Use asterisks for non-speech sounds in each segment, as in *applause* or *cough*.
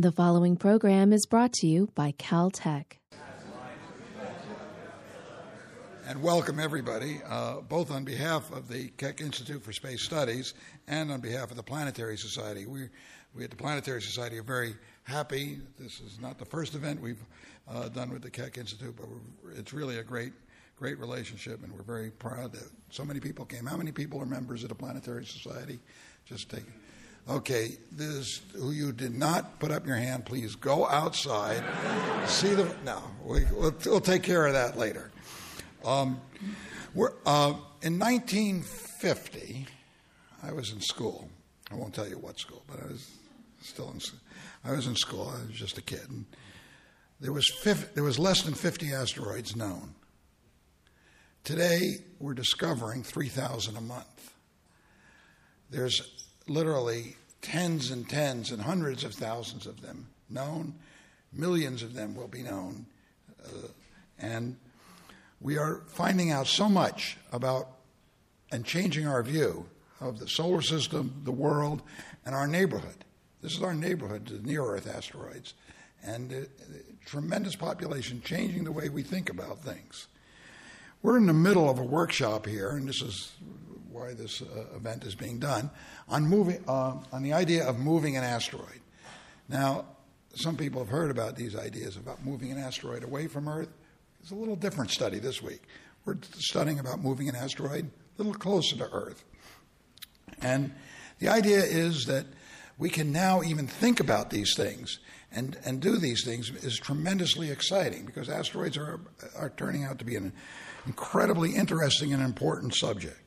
The following program is brought to you by Caltech. And welcome everybody, uh, both on behalf of the Keck Institute for Space Studies and on behalf of the Planetary Society. We, we at the Planetary Society are very happy. This is not the first event we've uh, done with the Keck Institute, but it's really a great, great relationship, and we're very proud that so many people came. How many people are members of the Planetary Society? Just take. Okay, this who you did not put up your hand. Please go outside. See the no. We, will we'll take care of that later. Um, uh, in 1950, I was in school. I won't tell you what school, but I was still in. I was in school. I was just a kid. And there was 50, there was less than 50 asteroids known. Today, we're discovering 3,000 a month. There's literally tens and tens and hundreds of thousands of them known. Millions of them will be known. Uh, and we are finding out so much about and changing our view of the solar system, the world, and our neighborhood. This is our neighborhood, the near Earth asteroids, and uh, tremendous population changing the way we think about things. We're in the middle of a workshop here, and this is why this uh, event is being done on moving uh, on the idea of moving an asteroid. Now, some people have heard about these ideas about moving an asteroid away from Earth. It's a little different study this week. We're studying about moving an asteroid a little closer to Earth. And the idea is that we can now even think about these things and, and do these things is tremendously exciting because asteroids are, are turning out to be an incredibly interesting and important subject.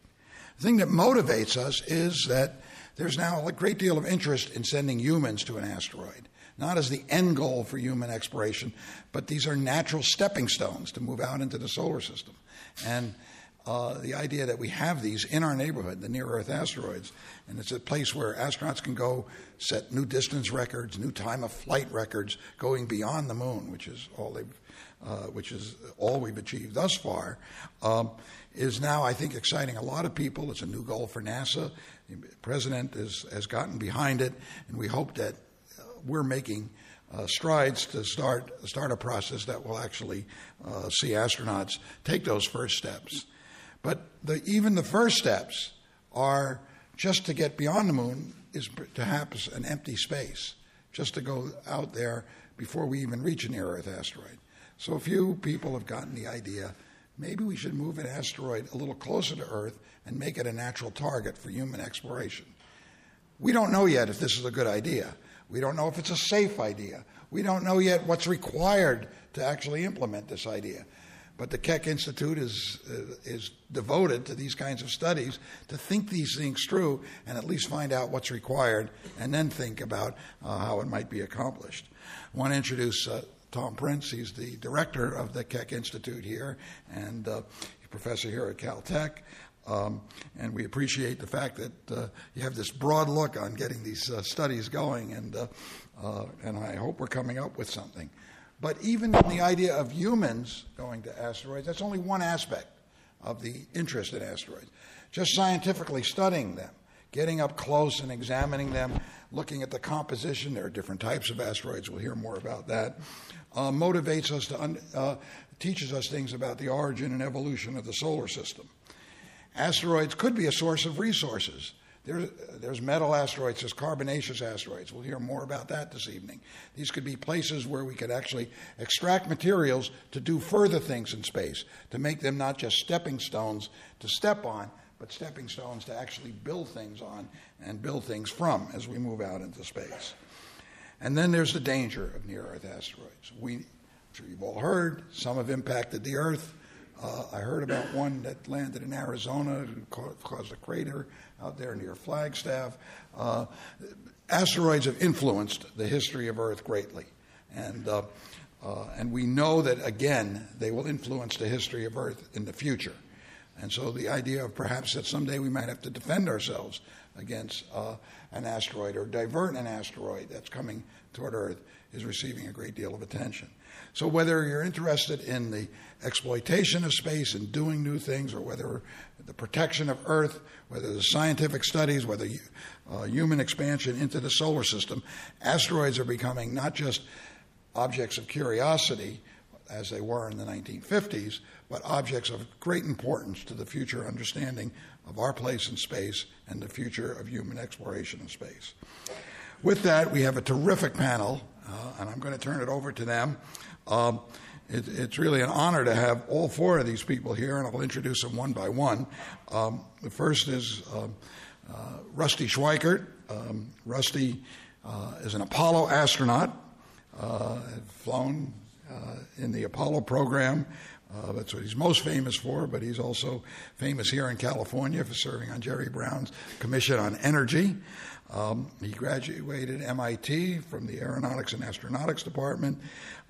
The thing that motivates us is that there's now a great deal of interest in sending humans to an asteroid not as the end goal for human exploration, but these are natural stepping stones to move out into the solar system. And uh, the idea that we have these in our neighborhood, the near Earth asteroids, and it's a place where astronauts can go set new distance records, new time of flight records, going beyond the moon, which is all they've, uh, which is all we've achieved thus far, um, is now I think exciting a lot of people. It's a new goal for NASA. The president is, has gotten behind it, and we hope that we're making uh, strides to start start a process that will actually uh, see astronauts take those first steps. But the, even the first steps are just to get beyond the moon is perhaps an empty space, just to go out there before we even reach a near Earth asteroid. So a few people have gotten the idea maybe we should move an asteroid a little closer to Earth and make it a natural target for human exploration. We don't know yet if this is a good idea. We don't know if it's a safe idea. We don't know yet what's required to actually implement this idea. But the Keck Institute is, uh, is devoted to these kinds of studies to think these things through and at least find out what's required and then think about uh, how it might be accomplished. I want to introduce uh, Tom Prince. He's the director of the Keck Institute here and uh, professor here at Caltech. Um, and we appreciate the fact that uh, you have this broad look on getting these uh, studies going, and, uh, uh, and I hope we're coming up with something. But even in the idea of humans going to asteroids, that's only one aspect of the interest in asteroids. Just scientifically studying them, getting up close and examining them, looking at the composition, there are different types of asteroids, we'll hear more about that, uh, motivates us to, un- uh, teaches us things about the origin and evolution of the solar system. Asteroids could be a source of resources. There, there's metal asteroids, there's carbonaceous asteroids. We'll hear more about that this evening. These could be places where we could actually extract materials to do further things in space, to make them not just stepping stones to step on, but stepping stones to actually build things on and build things from as we move out into space. And then there's the danger of near Earth asteroids. We, I'm sure you've all heard, some have impacted the Earth. Uh, I heard about one that landed in Arizona and caused a crater out there near Flagstaff. Uh, asteroids have influenced the history of Earth greatly. And, uh, uh, and we know that, again, they will influence the history of Earth in the future. And so the idea of perhaps that someday we might have to defend ourselves against uh, an asteroid or divert an asteroid that's coming toward Earth is receiving a great deal of attention. So, whether you're interested in the exploitation of space and doing new things, or whether the protection of Earth, whether the scientific studies, whether uh, human expansion into the solar system, asteroids are becoming not just objects of curiosity, as they were in the 1950s, but objects of great importance to the future understanding of our place in space and the future of human exploration in space. With that, we have a terrific panel, uh, and I'm going to turn it over to them. Um, it, it's really an honor to have all four of these people here, and I'll introduce them one by one. Um, the first is um, uh, Rusty Schweickart. Um, Rusty uh, is an Apollo astronaut, uh, flown uh, in the Apollo program. Uh, that's what he's most famous for, but he's also famous here in California for serving on Jerry Brown's Commission on Energy. Um, he graduated MIT from the Aeronautics and Astronautics Department,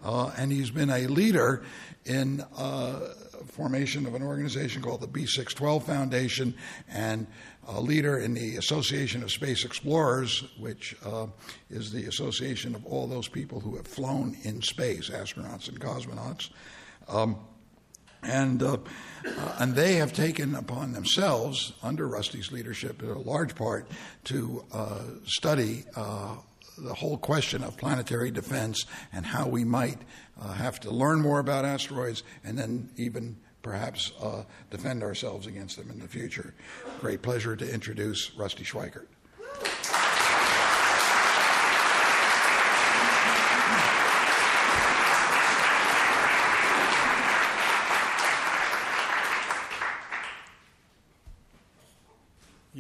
uh, and he's been a leader in uh, formation of an organization called the B612 Foundation and a leader in the Association of Space Explorers, which uh, is the association of all those people who have flown in space, astronauts and cosmonauts. Um, and, uh, uh, and they have taken upon themselves, under Rusty's leadership, in a large part, to uh, study uh, the whole question of planetary defense and how we might uh, have to learn more about asteroids and then even perhaps uh, defend ourselves against them in the future. Great pleasure to introduce Rusty Schweickart.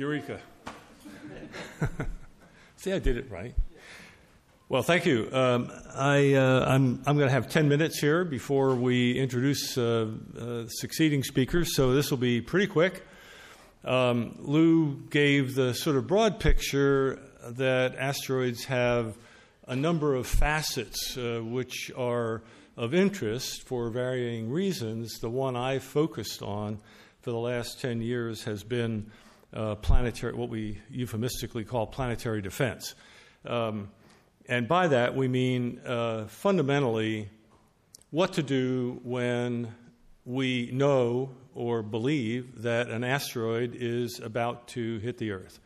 Eureka. *laughs* See, I did it right. Well, thank you. Um, I, uh, I'm, I'm going to have 10 minutes here before we introduce uh, uh, succeeding speakers, so this will be pretty quick. Um, Lou gave the sort of broad picture that asteroids have a number of facets uh, which are of interest for varying reasons. The one I've focused on for the last 10 years has been uh, planetary, what we euphemistically call planetary defense. Um, and by that, we mean uh, fundamentally what to do when we know or believe that an asteroid is about to hit the Earth.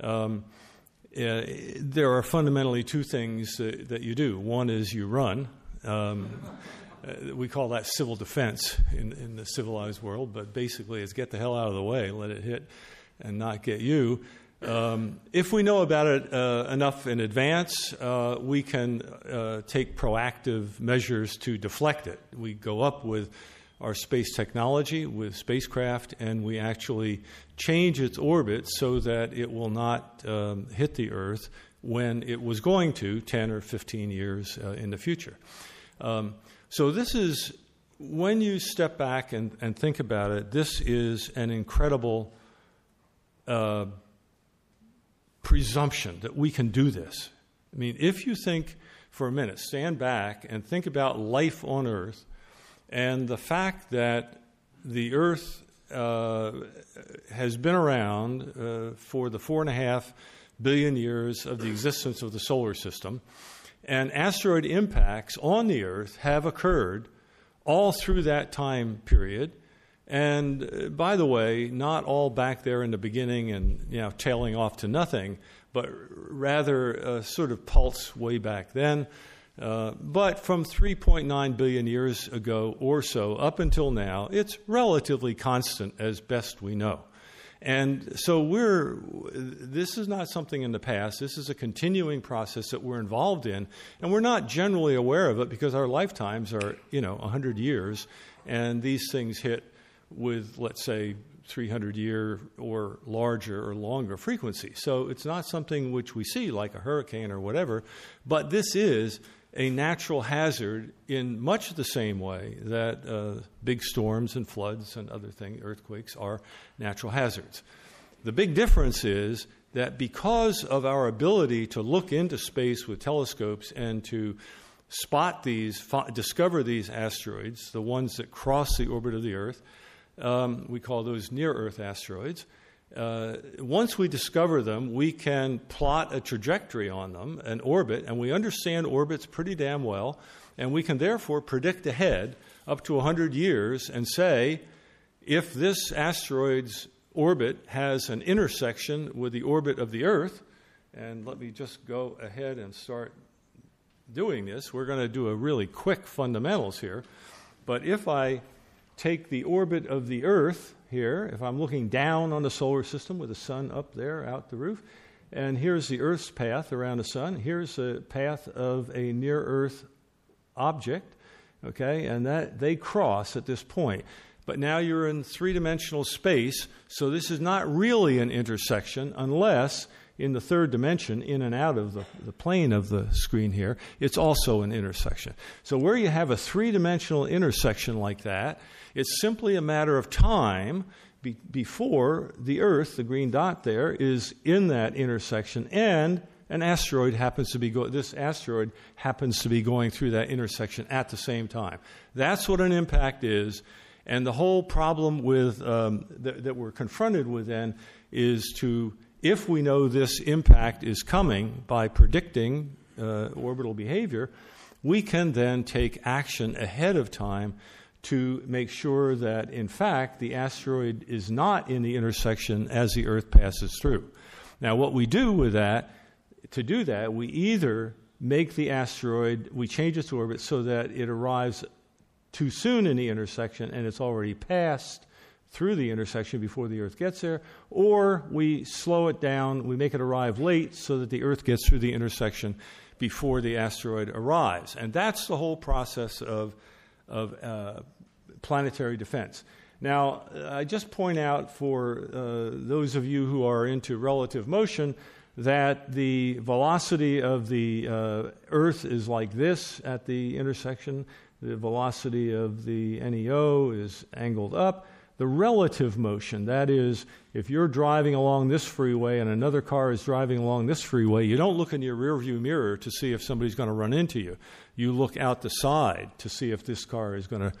Um, uh, there are fundamentally two things that, that, you do. One is you run. Um, uh, we call that civil defense in, in, the civilized world, but basically it's get the hell out of the way, let it hit, and not get you. Um, if we know about it uh, enough in advance, uh, we can uh, take proactive measures to deflect it. We go up with our space technology, with spacecraft, and we actually change its orbit so that it will not um, hit the Earth when it was going to 10 or 15 years uh, in the future. Um, so, this is when you step back and, and, think about it, this is an incredible uh, presumption that we can do this. I mean, if you think for a minute, stand back and think about life on Earth and the fact that the Earth uh, has been around uh, for the four and a half billion years of the existence of the solar system, and asteroid impacts on the Earth have occurred all through that time period. And uh, by the way, not all back there in the beginning and you know tailing off to nothing, but rather a sort of pulse way back then. Uh, but from 3.9 billion years ago or so up until now, it's relatively constant as best we know. And so we're, this is not something in the past. This is a continuing process that we're involved in. And we're not generally aware of it because our lifetimes are, you know, 100 years. And these things hit with, let's say, 300 year or larger or longer frequency. So it's not something which we see like a hurricane or whatever, but this is a natural hazard in much the same way that uh, big storms and floods and other things, earthquakes, are natural hazards. The big difference is that because of our ability to look into space with telescopes and to spot these, discover these asteroids, the ones that cross the orbit of the Earth, um, we call those near Earth asteroids. uh, once we discover them, we can plot a trajectory on them, an orbit, and we understand orbits pretty damn well, and we can therefore predict ahead up to 100 years and say if this asteroid's orbit has an intersection with the orbit of the Earth, and let me just go ahead and start doing this. We're going to do a really quick fundamentals here. But if I take the orbit of the Earth here, if I'm looking down on the solar system with the sun up there out the roof, and here's the Earth's path around the sun, here's a path of a near Earth object, okay, and that they cross at this point. But now you're in three dimensional space, so this is not really an intersection unless in the third dimension, in and out of the, the plane of the screen here, it's also an intersection. So, where you have a three dimensional intersection like that, it's simply a matter of time be, before the Earth, the green dot there, is in that intersection and an asteroid happens to be go- this asteroid happens to be going through that intersection at the same time. That's what an impact is, and the whole problem with um, th- that we're confronted with then is to if we know this impact is coming by predicting uh, orbital behavior, we can then take action ahead of time to make sure that, in fact, the asteroid is not in the intersection as the Earth passes through. Now, what we do with that, to do that, we either make the asteroid, we change its orbit so that it arrives too soon in the intersection and it's already passed through the intersection before the Earth gets there, or we slow it down, we make it arrive late so that the Earth gets through the intersection before the asteroid arrives. And that's the whole process of, of uh, planetary defense. Now, I just point out for uh, those of you who are into relative motion that the velocity of the uh, Earth is like this at the intersection. The velocity of the NEO is angled up the relative motion. That is, if you're driving along this freeway and another car is driving along this freeway, you don't look in your rearview mirror to see if somebody's going to run into you. You look out the side to see if this car is going to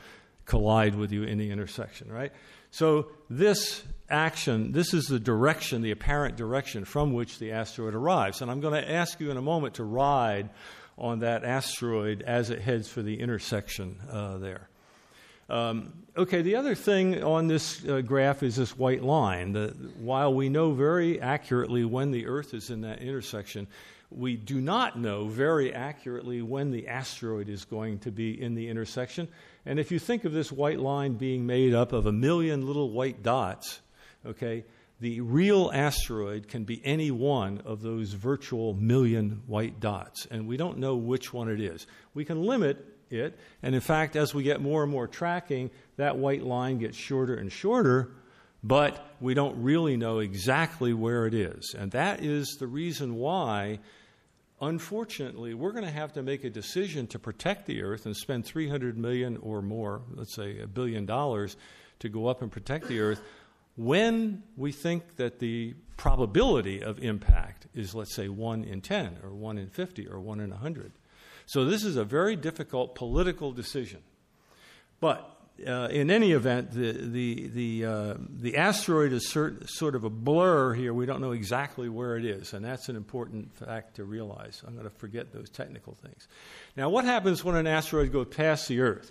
collide with you in the intersection, right? So, this action, this is the direction, the apparent direction from which the asteroid arrives. And I'm going to ask you in a moment to ride on that asteroid as it heads for the intersection uh, there. Um, okay, the other thing on this uh, graph is this white line. The, while we know very accurately when the Earth is in that intersection, we do not know very accurately when the asteroid is going to be in the intersection. And if you think of this white line being made up of a million little white dots, okay, the real asteroid can be any one of those virtual million white dots. And we don't know which one it is. We can limit it. And in fact, as we get more and more tracking, that white line gets shorter and shorter, but we don't really know exactly where it is. And that is the reason why, unfortunately, we're going to have to make a decision to protect the Earth and spend 300 million or more, let's say a billion dollars, to go up and protect the Earth when we think that the probability of impact is, let's say, 1 in 10 or 1 in 50 or 1 in 100. So this is a very difficult political decision. But uh, in any event, the, the, the, uh, the asteroid is cert- sort of a blur here. We don't know exactly where it is, and that's an important fact to realize. I'm going to forget those technical things. Now, what happens when an asteroid goes past the Earth?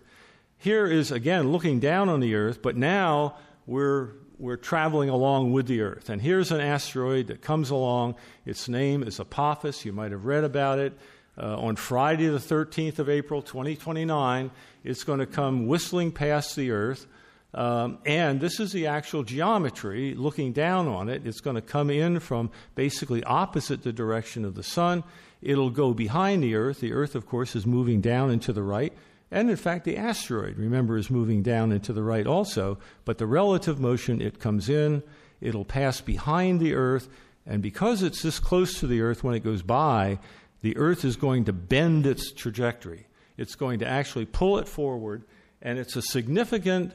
Here is, again, looking down on the Earth, but now we're, we're traveling along with the Earth. And here's an asteroid that comes along. Its name is Apophis. You might have read about it. Uh, on Friday, the 13th of April, 2029, it's going to come whistling past the Earth. Um, and this is the actual geometry. Looking down on it, it's going to come in from basically opposite the direction of the sun. It'll go behind the Earth. The Earth, of course, is moving down and to the right. And in fact, the asteroid, remember, is moving down and to the right also. But the relative motion, it comes in, it'll pass behind the Earth. And because it's this close to the Earth when it goes by, the Earth is going to bend its trajectory. It's going to actually pull it forward, and it's a significant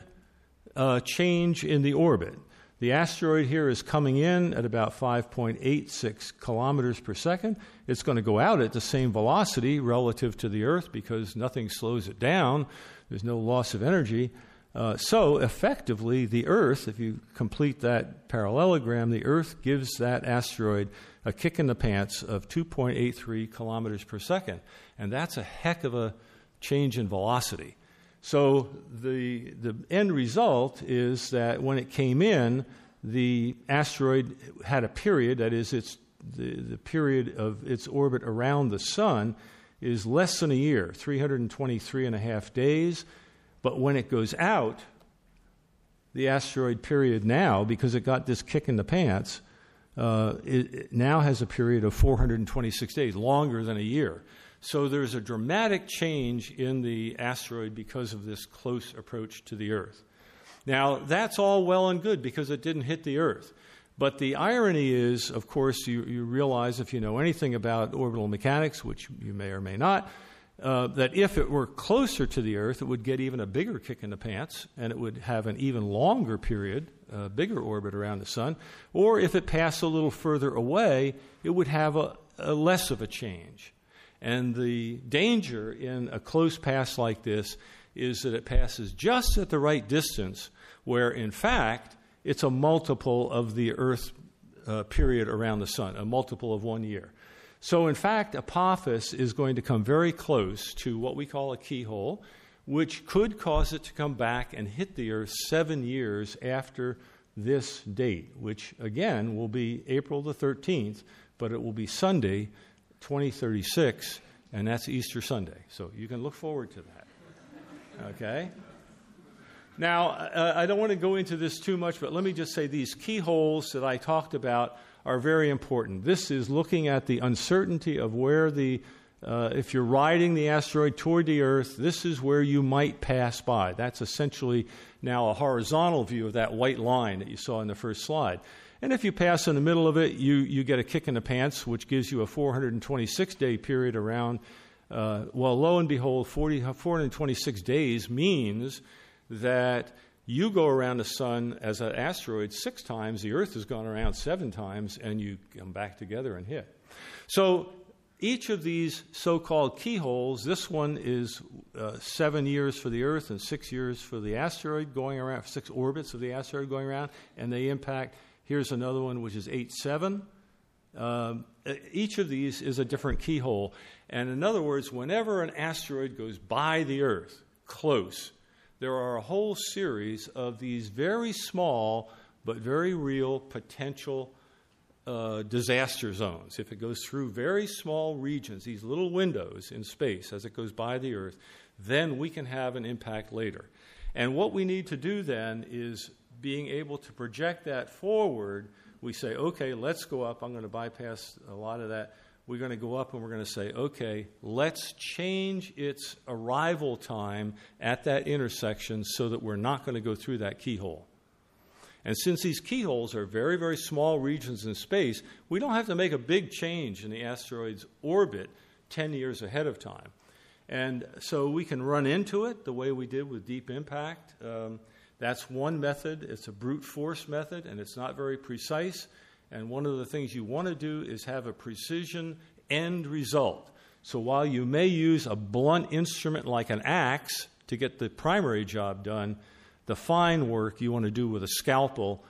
uh, change in the orbit. The asteroid here is coming in at about 5.86 kilometers per second. It's going to go out at the same velocity relative to the Earth because nothing slows it down. There's no loss of energy. Uh, so, effectively, the Earth, if you complete that parallelogram, the Earth gives that asteroid a kick in the pants of 2.83 kilometers per second. And that's a heck of a change in velocity. So, the, the end result is that when it came in, the asteroid had a period, that is, its, the, the period of its orbit around the sun is less than a year, 323 and a half days. But when it goes out, the asteroid period now, because it got this kick in the pants, uh, it, it now has a period of 426 days, longer than a year. So there's a dramatic change in the asteroid because of this close approach to the Earth. Now, that's all well and good because it didn't hit the Earth. But the irony is, of course, you, you realize if you know anything about orbital mechanics, which you may or may not, uh, that if it were closer to the Earth, it would get even a bigger kick in the pants and it would have an even longer period, a bigger orbit around the Sun. Or if it passed a little further away, it would have a, a less of a change. And the danger in a close pass like this is that it passes just at the right distance, where in fact it's a multiple of the Earth uh, period around the Sun, a multiple of one year. So, in fact, Apophis is going to come very close to what we call a keyhole, which could cause it to come back and hit the Earth seven years after this date, which again will be April the 13th, but it will be Sunday, 2036, and that's Easter Sunday. So you can look forward to that. Okay? Now, uh, I don't want to go into this too much, but let me just say these keyholes that I talked about are very important. This is looking at the uncertainty of where the, uh, if you're riding the asteroid toward the Earth, this is where you might pass by. That's essentially now a horizontal view of that white line that you saw in the first slide. And if you pass in the middle of it, you, you get a kick in the pants, which gives you a 426 day period around. Uh, well, lo and behold, 40, 426 days means that you go around the sun as an asteroid six times, the Earth has gone around seven times, and you come back together and hit. So each of these so called keyholes, this one is uh, seven years for the Earth and six years for the asteroid going around, six orbits of the asteroid going around, and they impact. Here's another one which is 8 7. Um, each of these is a different keyhole. And in other words, whenever an asteroid goes by the Earth, close, there are a whole series of these very small but very real potential uh, disaster zones. If it goes through very small regions, these little windows in space as it goes by the Earth, then we can have an impact later. And what we need to do then is being able to project that forward. We say, okay, let's go up. I'm going to bypass a lot of that we're going to go up and we're going to say, okay, let's change its arrival time at that intersection so that we're not going to go through that keyhole. And since these keyholes are very, very small regions in space, we don't have to make a big change in the asteroid's orbit 10 years ahead of time. And so we can run into it the way we did with Deep Impact. Um, that's one method. It's a brute force method, and it's not very precise. And one of the things you want to do is have a precision end result. So while you may use a blunt instrument like an axe to get the primary job done, the fine work you want to do with a scalpel,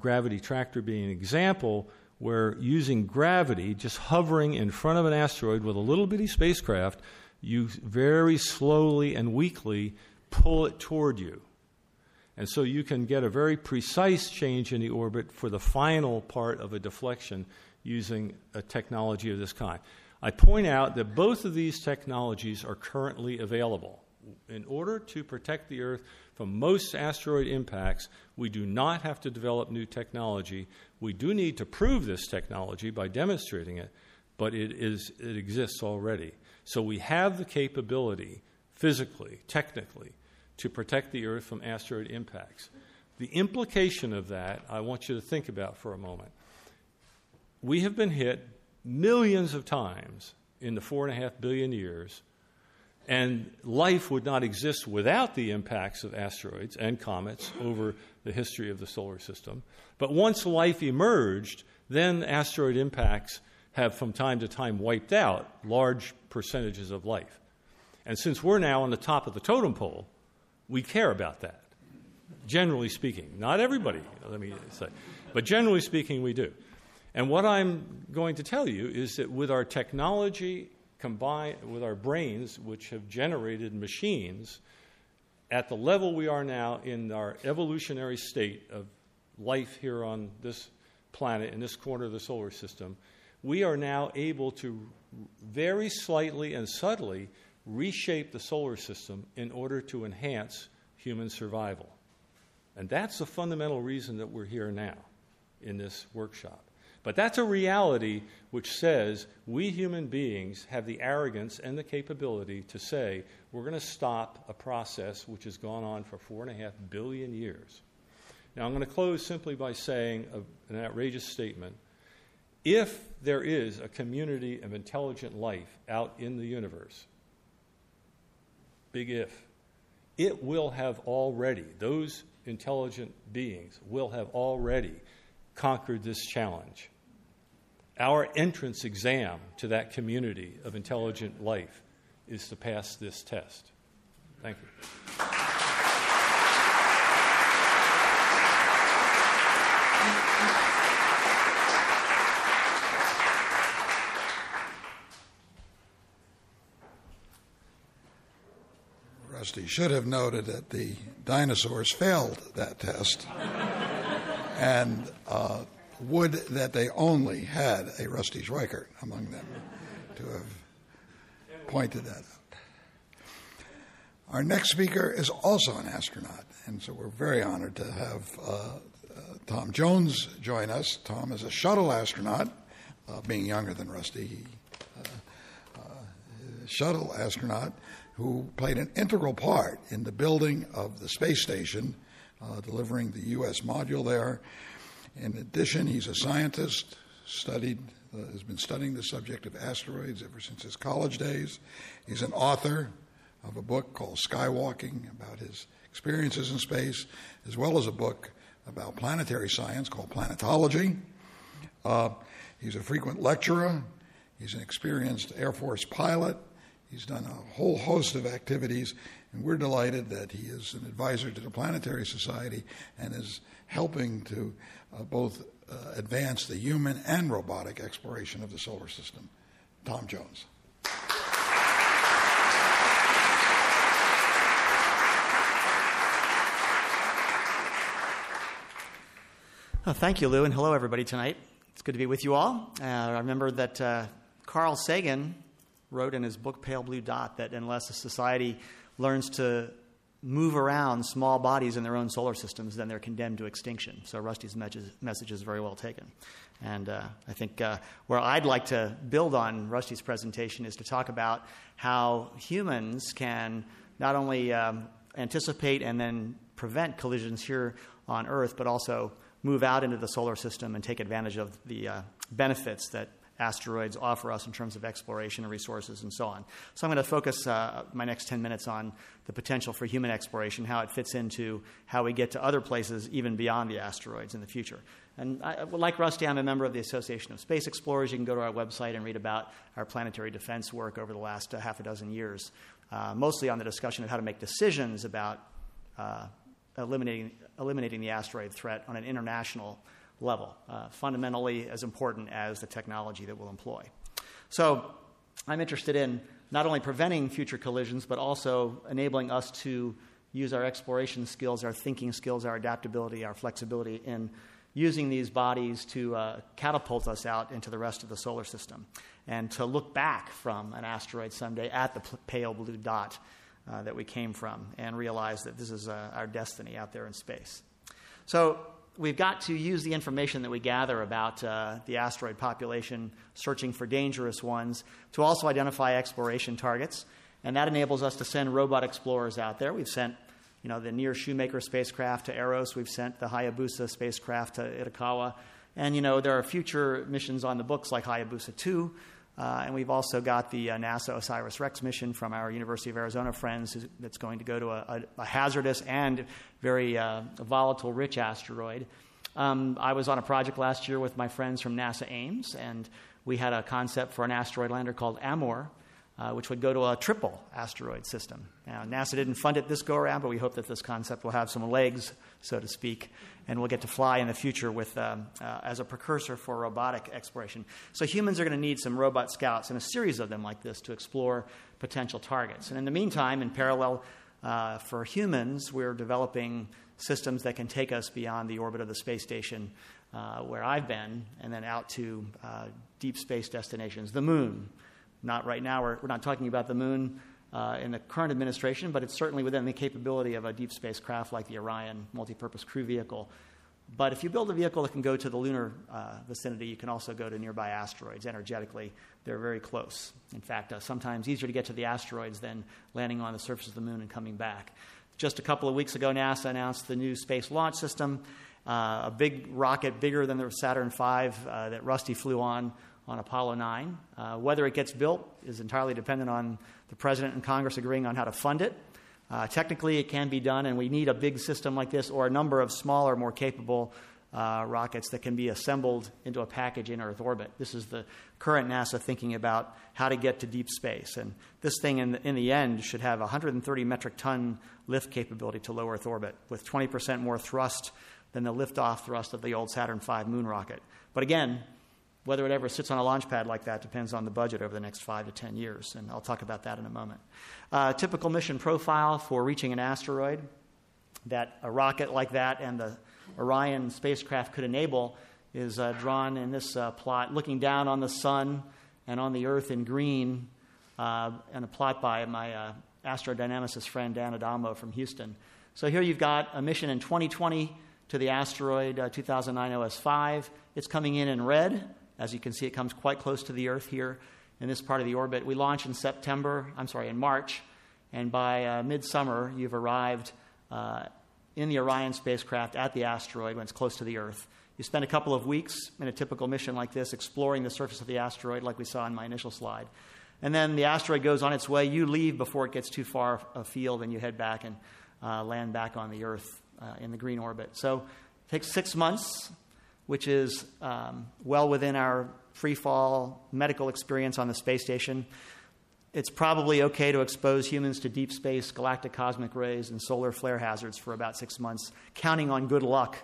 gravity tractor being an example, where using gravity, just hovering in front of an asteroid with a little bitty spacecraft, you very slowly and weakly pull it toward you. And so you can get a very precise change in the orbit for the final part of a deflection using a technology of this kind. I point out that both of these technologies are currently available. In order to protect the Earth from most asteroid impacts, we do not have to develop new technology. We do need to prove this technology by demonstrating it, but it, is, it exists already. So we have the capability, physically, technically, to protect the Earth from asteroid impacts. The implication of that, I want you to think about for a moment. We have been hit millions of times in the four and a half billion years, and life would not exist without the impacts of asteroids and comets over the history of the solar system. But once life emerged, then asteroid impacts have from time to time wiped out large percentages of life. And since we're now on the top of the totem pole, we care about that. Generally speaking. Not everybody, let me say. But generally speaking, we do. And what I'm going to tell you is that with our technology combined with our brains, which have generated machines, at the level we are now in our evolutionary state of life here on this planet, in this corner of the solar system, we are now able to very slightly and subtly reshape the solar system in order to enhance human survival. And that's the fundamental reason that we're here now in this workshop. But that's a reality which says we human beings have the arrogance and the capability to say we're going to stop a process which has gone on for four and a half billion years. Now, I'm going to close simply by saying an outrageous statement. If there is a community of intelligent life out in the universe, big if, it will have already, those intelligent beings will have already conquered this challenge. Our entrance exam to that community of intelligent life is to pass this test. Thank you. Rusty should have noted that the dinosaurs failed that test. and uh, would that they only had a Rusty Schweickart among them to have pointed that out. Our next speaker is also an astronaut, and so we're very honored to have uh, uh, Tom Jones join us. Tom is a shuttle astronaut, uh, being younger than Rusty. He, shuttle astronaut who played an integral part in the building of the space station, uh, delivering the U.S. module there. In addition, he's a scientist, studied, uh, has been studying the subject of asteroids ever since his college days. He's an author of a book called Skywalking about his experiences in space, as well as a book about planetary science called Planetology. Uh, he's a frequent lecturer. He's an experienced Air Force pilot He's done a whole host of activities, and we're delighted that he is an advisor to the Planetary Society and is helping to uh, both uh, advance the human and robotic exploration of the solar system. Tom Jones. Oh, thank you, Lou, and hello, everybody, tonight. It's good to be with you all. Uh, I remember that uh, Carl Sagan wrote in his book Pale Blue Dot that unless a society learns to move around small bodies in their own solar systems, then they're condemned to extinction. So Rusty's message is very well taken. And uh, I think uh, where I'd like to build on Rusty's presentation is to talk about how humans can not only um, anticipate and then prevent collisions here on Earth, but also move out into the solar system and take advantage of the uh, benefits that asteroids offer us in terms of exploration and resources and so on. So I'm going to focus uh, my next 10 minutes on the potential for human exploration, how it fits into how we get to other places even beyond the asteroids in the future. And I, like Rusty, I'm a member of the Association of Space Explorers. You can go to our website and read about our planetary defense work over the last uh, half a dozen years, uh, mostly on the discussion of how to make decisions about uh, eliminating, eliminating the asteroid threat on an international level, uh, fundamentally as important as the technology that we'll employ. So I'm interested in not only preventing future collisions, but also enabling us to use our exploration skills, our thinking skills, our adaptability, our flexibility in using these bodies to uh, catapult us out into the rest of the solar system and to look back from an asteroid someday at the pale blue dot uh, that we came from and realize that this is uh, our destiny out there in space. So, we've got to use the information that we gather about uh, the asteroid population, searching for dangerous ones, to also identify exploration targets. And that enables us to send robot explorers out there. We've sent you know, the NEAR Shoemaker spacecraft to Eros. We've sent the Hayabusa spacecraft to Itokawa. And, you know, there are future missions on the books like Hayabusa 2. Uh, and we've also got the uh, NASA OSIRIS REx mission from our University of Arizona friends that's going to go to a, a, a hazardous and very uh, volatile rich asteroid. Um, I was on a project last year with my friends from NASA Ames, and we had a concept for an asteroid lander called Amor. Uh, which would go to a triple asteroid system. Now, NASA didn't fund it this go around, but we hope that this concept will have some legs, so to speak, and we'll get to fly in the future with, um, uh, as a precursor for robotic exploration. So, humans are going to need some robot scouts and a series of them like this to explore potential targets. And in the meantime, in parallel, uh, for humans, we're developing systems that can take us beyond the orbit of the space station uh, where I've been and then out to uh, deep space destinations, the moon. Not right now, we're, we're not talking about the moon uh, in the current administration, but it's certainly within the capability of a deep space craft like the Orion multi-purpose crew vehicle. But if you build a vehicle that can go to the lunar uh, vicinity, you can also go to nearby asteroids energetically. They're very close. In fact, uh, sometimes easier to get to the asteroids than landing on the surface of the moon and coming back. Just a couple of weeks ago, NASA announced the new Space Launch System, uh, a big rocket bigger than the Saturn V uh, that Rusty flew on on Apollo 9. Uh, whether it gets built is entirely dependent on the President and Congress agreeing on how to fund it. Uh, technically, it can be done, and we need a big system like this or a number of smaller, more capable uh, rockets that can be assembled into a package in Earth orbit. This is the current NASA thinking about how to get to deep space. And this thing, in the, in the end, should have 130 metric ton lift capability to low Earth orbit with 20% more thrust than the liftoff thrust of the old Saturn V moon rocket. But again, whether it ever sits on a launch pad like that depends on the budget over the next five to ten years, and I'll talk about that in a moment. Uh, typical mission profile for reaching an asteroid that a rocket like that and the Orion spacecraft could enable is uh, drawn in this uh, plot, looking down on the sun and on the Earth in green, uh, and a plot by my uh, astrodynamicist friend Dan Adamo from Houston. So here you've got a mission in 2020 to the asteroid uh, 2009 OS5. It's coming in in red. As you can see, it comes quite close to the Earth here in this part of the orbit. We launch in September, I'm sorry, in March, and by uh, midsummer, you've arrived uh, in the Orion spacecraft at the asteroid when it's close to the Earth. You spend a couple of weeks in a typical mission like this exploring the surface of the asteroid, like we saw in my initial slide. And then the asteroid goes on its way. You leave before it gets too far afield, and you head back and uh, land back on the Earth uh, in the green orbit. So it takes six months which is um, well within our free fall medical experience on the space station. It's probably okay to expose humans to deep space, galactic cosmic rays, and solar flare hazards for about six months, counting on good luck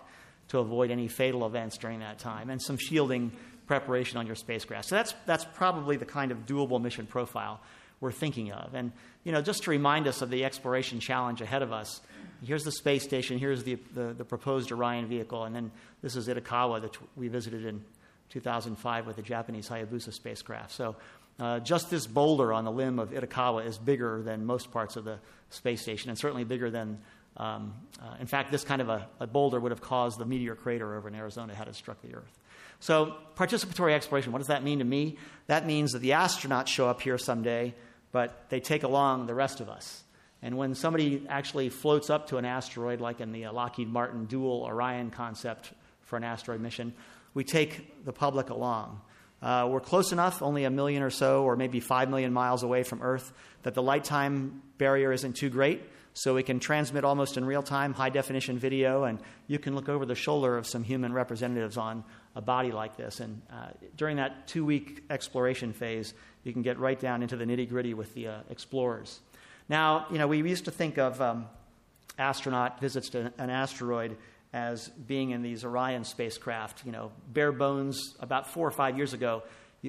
to avoid any fatal events during that time, and some shielding preparation on your spacecraft. So that's, that's probably the kind of doable mission profile we're thinking of. And, you know, just to remind us of the exploration challenge ahead of us, here's the space station, here's the, the, the, proposed Orion vehicle, and then this is Itokawa that we visited in 2005 with the Japanese Hayabusa spacecraft. So uh, just this boulder on the limb of Itokawa is bigger than most parts of the space station, and certainly bigger than, um, uh, in fact, this kind of a, a, boulder would have caused the meteor crater over in Arizona had it struck the Earth. So, participatory exploration, what does that mean to me? That means that the astronauts show up here someday, but they take along the rest of us. And when somebody actually floats up to an asteroid, like in the Lockheed Martin dual Orion concept for an asteroid mission, we take the public along. Uh, we're close enough, only a million or so, or maybe five million miles away from Earth, that the light time barrier isn't too great. So we can transmit almost in real time high definition video, and you can look over the shoulder of some human representatives on a body like this. And uh, during that two week exploration phase, you can get right down into the nitty gritty with the uh, explorers. Now, you know, we used to think of um, astronaut visits to an asteroid as being in these Orion spacecraft. You know, bare bones, about four or five years ago,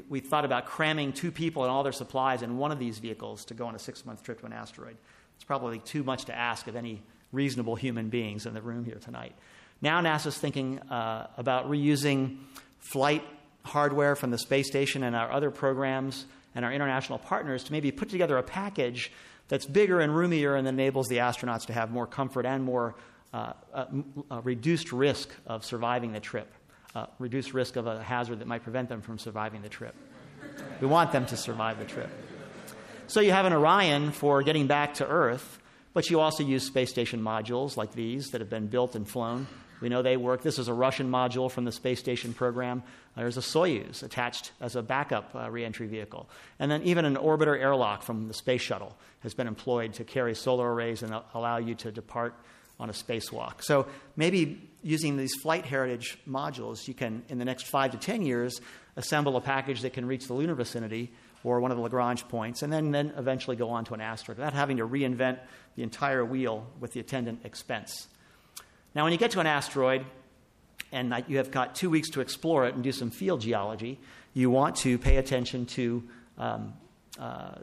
we thought about cramming two people and all their supplies in one of these vehicles to go on a six month trip to an asteroid. It's probably too much to ask of any reasonable human beings in the room here tonight. Now, NASA's thinking uh, about reusing flight hardware from the space station and our other programs and our international partners to maybe put together a package that's bigger and roomier and enables the astronauts to have more comfort and more uh, uh, uh, reduced risk of surviving the trip, uh, reduced risk of a hazard that might prevent them from surviving the trip. We want them to survive the trip. So you have an Orion for getting back to Earth, but you also use space station modules like these that have been built and flown we know they work. This is a Russian module from the space station program. There's a Soyuz attached as a backup uh, reentry vehicle. And then even an orbiter airlock from the space shuttle has been employed to carry solar arrays and allow you to depart on a spacewalk. So maybe using these flight heritage modules, you can, in the next five to ten years, assemble a package that can reach the lunar vicinity or one of the Lagrange points, and then, then eventually go on to an asteroid without having to reinvent the entire wheel with the attendant expense. Now, when you get to an asteroid and you have got two weeks to explore it and do some field geology, you want to pay attention to um, uh,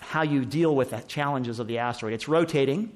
how you deal with the challenges of the asteroid. It's rotating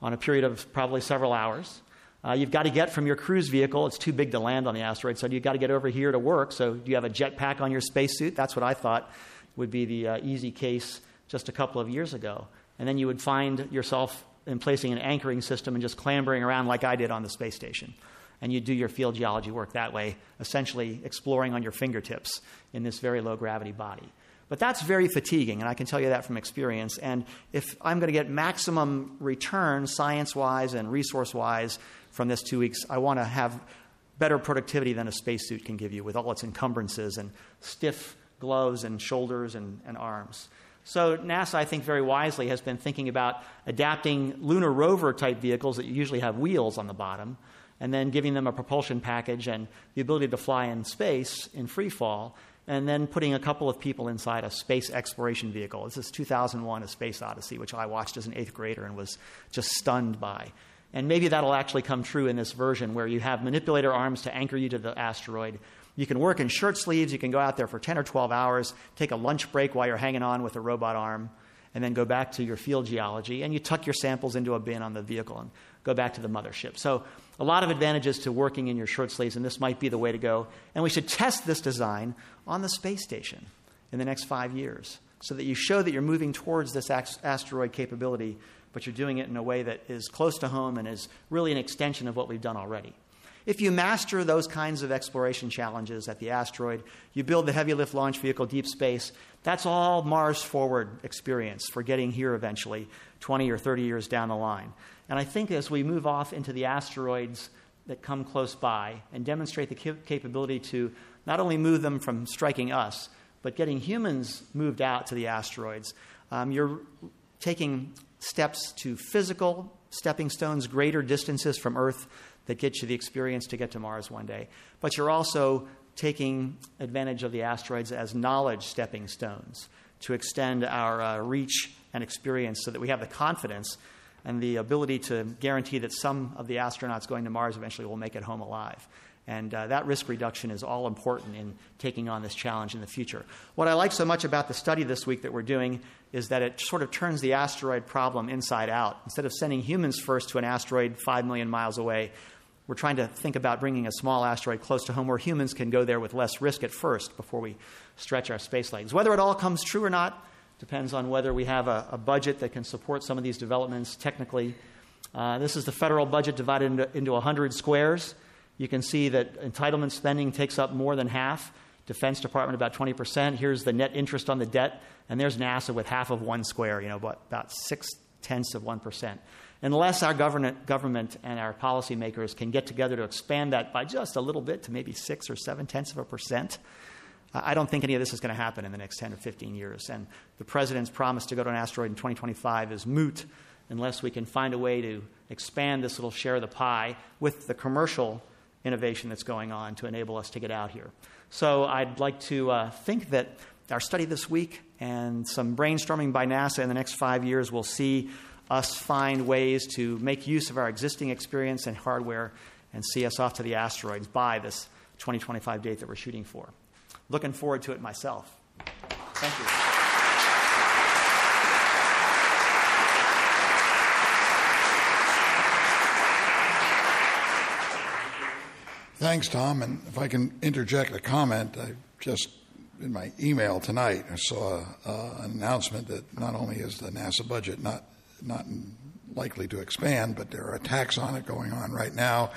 on a period of probably several hours. Uh, you've got to get from your cruise vehicle. It's too big to land on the asteroid, so you've got to get over here to work. So, do you have a jetpack on your spacesuit? That's what I thought would be the uh, easy case just a couple of years ago. And then you would find yourself in placing an anchoring system and just clambering around like I did on the space station. And you do your field geology work that way, essentially exploring on your fingertips in this very low gravity body. But that's very fatiguing, and I can tell you that from experience. And if I'm going to get maximum return science wise and resource wise from this two weeks, I want to have better productivity than a spacesuit can give you with all its encumbrances and stiff gloves and shoulders and, and arms. So, NASA, I think very wisely, has been thinking about adapting lunar rover type vehicles that usually have wheels on the bottom and then giving them a propulsion package and the ability to fly in space in free fall and then putting a couple of people inside a space exploration vehicle. This is 2001 A Space Odyssey, which I watched as an eighth grader and was just stunned by. And maybe that'll actually come true in this version where you have manipulator arms to anchor you to the asteroid. You can work in shirt sleeves, you can go out there for 10 or 12 hours, take a lunch break while you're hanging on with a robot arm, and then go back to your field geology, and you tuck your samples into a bin on the vehicle and go back to the mothership. So, a lot of advantages to working in your shirt sleeves, and this might be the way to go. And we should test this design on the space station in the next five years so that you show that you're moving towards this asteroid capability, but you're doing it in a way that is close to home and is really an extension of what we've done already. If you master those kinds of exploration challenges at the asteroid, you build the heavy lift launch vehicle deep space, that's all Mars forward experience for getting here eventually, 20 or 30 years down the line. And I think as we move off into the asteroids that come close by and demonstrate the cap- capability to not only move them from striking us, but getting humans moved out to the asteroids, um, you're taking steps to physical stepping stones, greater distances from Earth that get you the experience to get to Mars one day. But you're also taking advantage of the asteroids as knowledge stepping stones to extend our uh, reach and experience so that we have the confidence and the ability to guarantee that some of the astronauts going to Mars eventually will make it home alive. And uh, that risk reduction is all important in taking on this challenge in the future. What I like so much about the study this week that we're doing is that it sort of turns the asteroid problem inside out. Instead of sending humans first to an asteroid five million miles away, we're trying to think about bringing a small asteroid close to home where humans can go there with less risk at first before we stretch our space legs. Whether it all comes true or not, Depends on whether we have a, a budget that can support some of these developments technically. Uh, this is the federal budget divided into, into 100 squares. You can see that entitlement spending takes up more than half. Defense Department about 20%. Here's the net interest on the debt, and there's NASA with half of one square, you know, about, about six tenths of 1%. Unless our government, government and our policymakers can get together to expand that by just a little bit to maybe six or seven tenths of a percent, I don't think any of this is going to happen in the next 10 or 15 years. And the president's promise to go to an asteroid in 2025 is moot unless we can find a way to expand this little share of the pie with the commercial innovation that's going on to enable us to get out here. So I'd like to uh, think that our study this week and some brainstorming by NASA in the next five years will see us find ways to make use of our existing experience and hardware and see us off to the asteroids by this 2025 date that we're shooting for looking forward to it myself. Thank you. Thanks, Tom. And if I can interject a comment, I just in my email tonight I saw uh, an announcement that not only is the NASA budget not not likely to expand, but there are attacks on it going on right now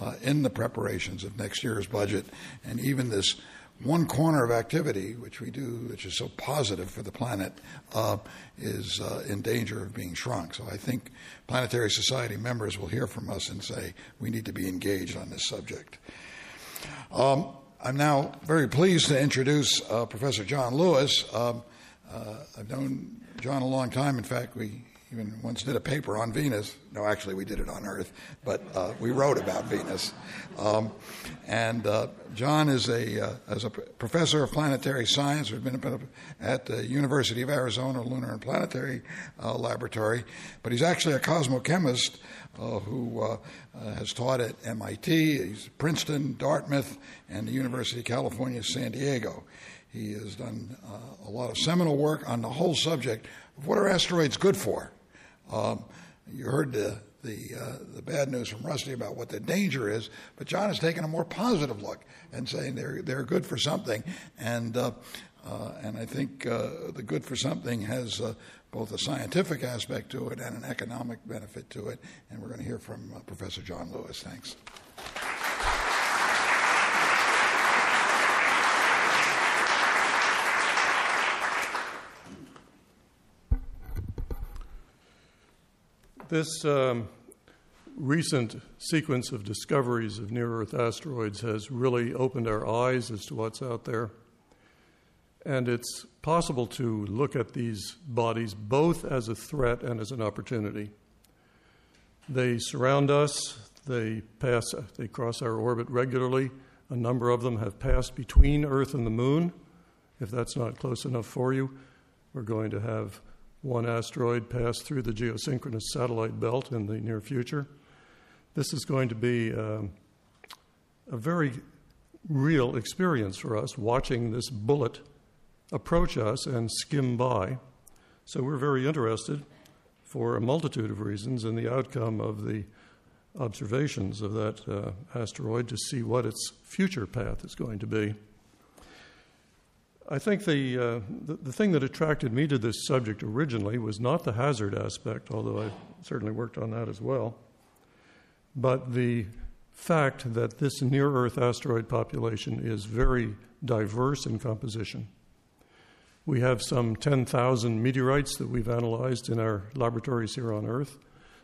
uh, in the preparations of next year's budget, and even this one corner of activity, which we do, which is so positive for the planet, uh, is uh, in danger of being shrunk. So I think Planetary Society members will hear from us and say we need to be engaged on this subject. Um, I'm now very pleased to introduce uh, Professor John Lewis. Um, uh, I've known John a long time. In fact, we, even once did a paper on Venus. No, actually, we did it on Earth, but uh, we wrote about Venus. Um, and uh, John is a uh, as a professor of planetary science. We've been at the University of Arizona Lunar and Planetary uh, Laboratory, but he's actually a cosmochemist uh, who uh, has taught at MIT, he's Princeton, Dartmouth, and the University of California, San Diego. He has done a lot of seminal work on the whole subject of what are asteroids good for. Um, you heard the the, uh, the bad news from Rusty about what the danger is, but John has taken a more positive look and saying they're they're good for something, and uh, uh, and I think uh, the good for something has uh, both a scientific aspect to it and an economic benefit to it, and we're going to hear from uh, Professor John Lewis. Thanks. This um, recent sequence of discoveries of near Earth asteroids has really opened our eyes as to what's out there. And it's possible to look at these bodies both as a threat and as an opportunity. They surround us, they pass, they cross our orbit regularly. A number of them have passed between Earth and the Moon. If that's not close enough for you, we're going to have one asteroid pass through the geosynchronous satellite belt in the near future. This is going to be um, a very real experience for us watching this bullet approach us and skim by. So we're very interested for a multitude of reasons in the outcome of the observations of that uh, asteroid to see what its future path is going to be. I think the, uh, the, the, thing that attracted me to this subject originally was not the hazard aspect, although I certainly worked on that as well, but the fact that this near Earth asteroid population is very diverse in composition. We have some 10,000 meteorites that we've analyzed in our laboratories here on Earth.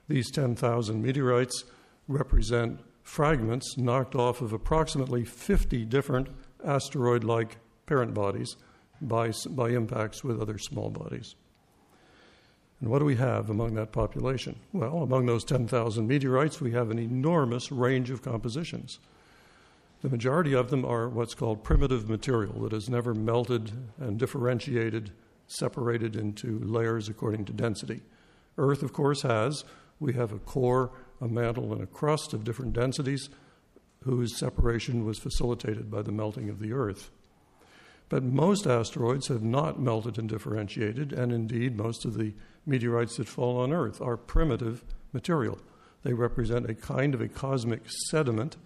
These 10,000 meteorites represent fragments knocked off of approximately 50 different asteroid like parent bodies by, by impacts with other small bodies. And what do we have among that population? Well, among those 10,000 meteorites, we have an enormous range of compositions. The majority of them are what's called primitive material that has never melted and differentiated, separated into layers according to density. Earth, of course, has. We have a core, a mantle, and a crust of different densities whose separation was facilitated by the melting of the Earth. But most asteroids have not melted and differentiated, and indeed, most of the meteorites that fall on Earth are primitive material. They represent a kind of a cosmic sediment,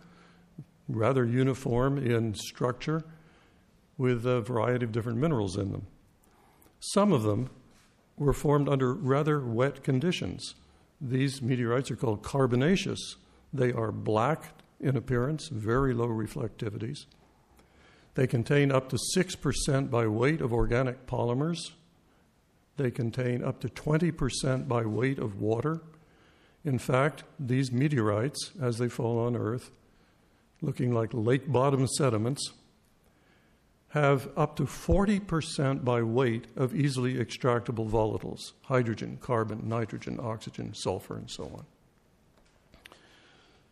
rather uniform in structure, with a variety of different minerals in them. Some of them were formed under rather wet conditions. These meteorites are called carbonaceous. They are black in appearance, very low reflectivities. They contain up to 6% by weight of organic polymers. They contain up to 20% by weight of water. In fact, these meteorites, as they fall on Earth, looking like lake bottom sediments, have up to 40% by weight of easily extractable volatiles hydrogen, carbon, nitrogen, oxygen, sulfur, and so on.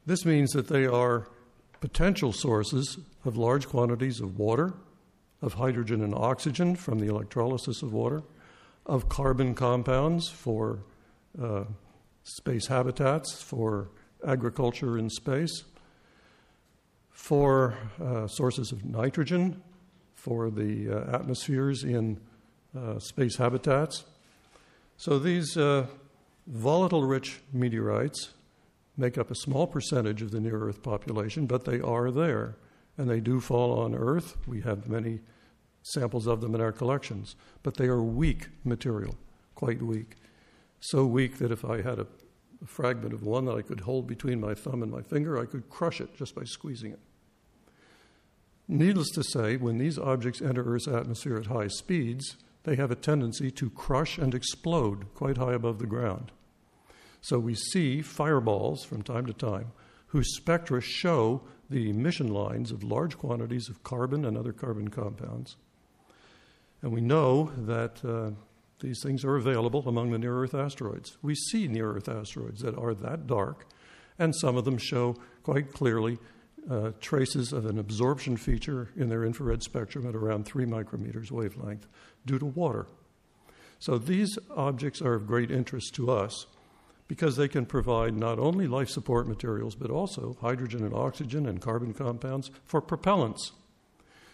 This means that they are potential sources of large quantities of water, of hydrogen and oxygen from the electrolysis of water, of carbon compounds for uh, space habitats, for agriculture in space, for uh, sources of nitrogen, for the uh, atmospheres in uh, space habitats. So these uh, volatile rich meteorites make up a small percentage of the near Earth population, but they are there. And they do fall on Earth. We have many samples of them in our collections. But they are weak material, quite weak. So weak that if I had a, a fragment of one that I could hold between my thumb and my finger, I could crush it just by squeezing it. Needless to say, when these objects enter Earth's atmosphere at high speeds, they have a tendency to crush and explode quite high above the ground. So we see fireballs from time to time whose spectra show the emission lines of large quantities of carbon and other carbon compounds. And we know that uh, These things are available among the near Earth asteroids. We see near Earth asteroids that are that dark, and some of them show quite clearly uh, traces of an absorption feature in their infrared spectrum at around 3 micrometers wavelength due to water. So these objects are of great interest to us because they can provide not only life support materials but also hydrogen and oxygen and carbon compounds for propellants.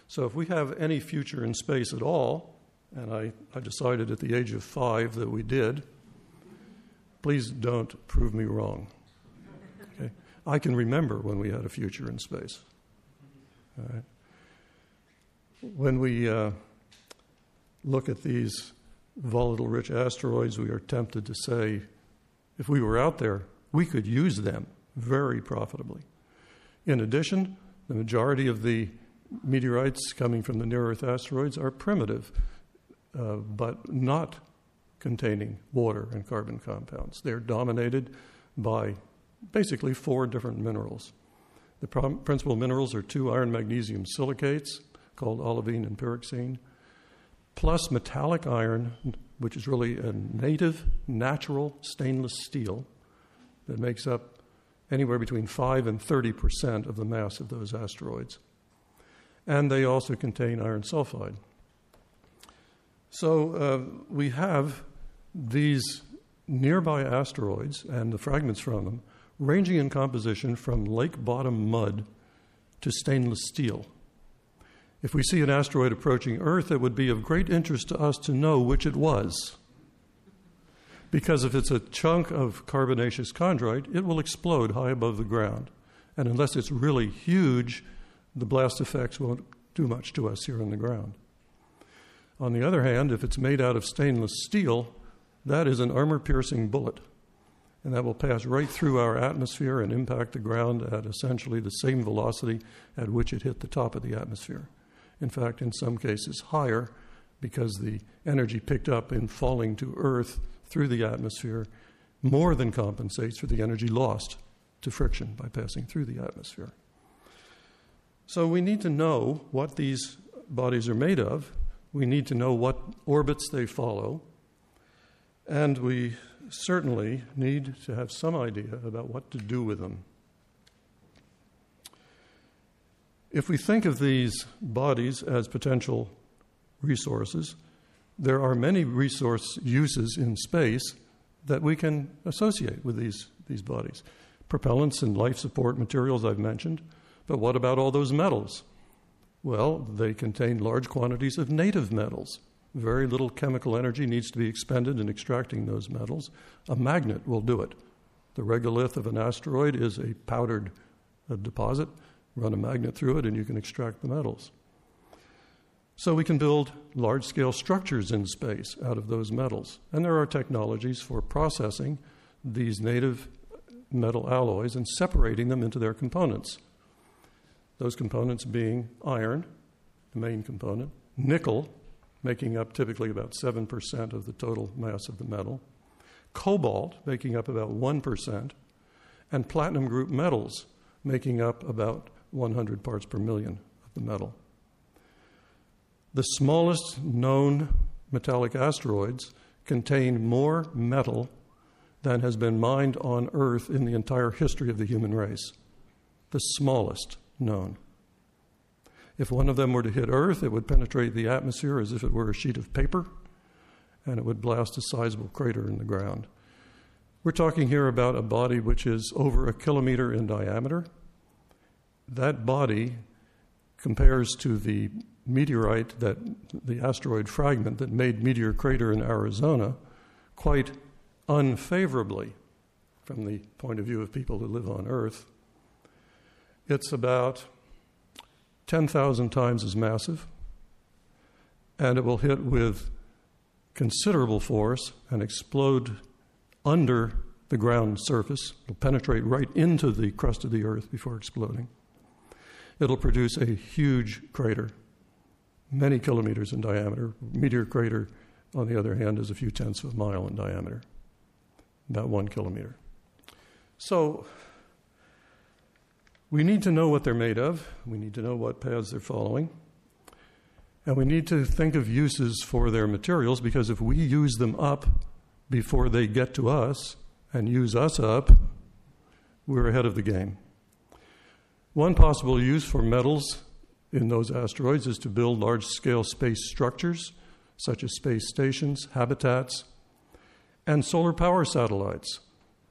So if we have any future in space at all, and I, I decided at the age of five that we did, please don't prove me wrong. Okay? I can remember when we had a future in space. When we uh, look at these volatile rich asteroids, we are tempted to say, if we were out there, we could use them very profitably. In addition, the majority of the meteorites coming from the near Earth asteroids are primitive, uh, but not containing water and carbon compounds. They're dominated by basically four different minerals. The principal minerals are two iron magnesium silicates called olivine and pyroxene, plus metallic iron, which is really a native, natural stainless steel that makes up anywhere between 5 and 30 percent of the mass of those asteroids. And they also contain iron sulfide. So uh, we have these nearby asteroids and the fragments from them ranging in composition from lake bottom mud to stainless steel. If we see an asteroid approaching Earth, it would be of great interest to us to know which it was. Because if it's a chunk of carbonaceous chondrite, it will explode high above the ground. And unless it's really huge, the blast effects won't do much to us here on the ground. On the other hand, if it's made out of stainless steel, that is an armor piercing bullet. And that will pass right through our atmosphere and impact the ground at essentially the same velocity at which it hit the top of the atmosphere in fact, in some cases higher, because the energy picked up in falling to Earth through the atmosphere more than compensates for the energy lost to friction by passing through the atmosphere. So we need to know what these bodies are made of. We need to know what orbits they follow. And we certainly need to have some idea about what to do with them. If we think of these bodies as potential resources, there are many resource uses in space that we can associate with these, these bodies. Propellants and life support materials I've mentioned, but what about all those metals? Well, they contain large quantities of native metals. Very little chemical energy needs to be expended in extracting those metals. A magnet will do it. The regolith of an asteroid is a powdered uh, deposit run a magnet through it, and you can extract the metals. So we can build large scale structures in space out of those metals. And there are technologies for processing these native metal alloys and separating them into their components. Those components being iron, the main component, nickel, making up typically about 7% of the total mass of the metal, cobalt, making up about 1%, and platinum group metals, making up about 100 parts per million of the metal. The smallest known metallic asteroids contain more metal than has been mined on Earth in the entire history of the human race. The smallest known. If one of them were to hit Earth, it would penetrate the atmosphere as if it were a sheet of paper, and it would blast a sizable crater in the ground. We're talking here about a body which is over a kilometer in diameter that body compares to the meteorite that the asteroid fragment that made Meteor Crater in Arizona quite unfavorably from the point of view of people who live on Earth. It's about 10,000 times as massive, and it will hit with considerable force and explode under the ground surface. It'll penetrate right into the crust of the Earth before exploding it'll produce a huge crater, many kilometers in diameter. Meteor crater, on the other hand, is a few tenths of a mile in diameter, about one kilometer. So we need to know what they're made of. We need to know what paths they're following. And we need to think of uses for their materials because if we use them up before they get to us and use us up, we're ahead of the game. One possible use for metals in those asteroids is to build large scale space structures, such as space stations, habitats, and solar power satellites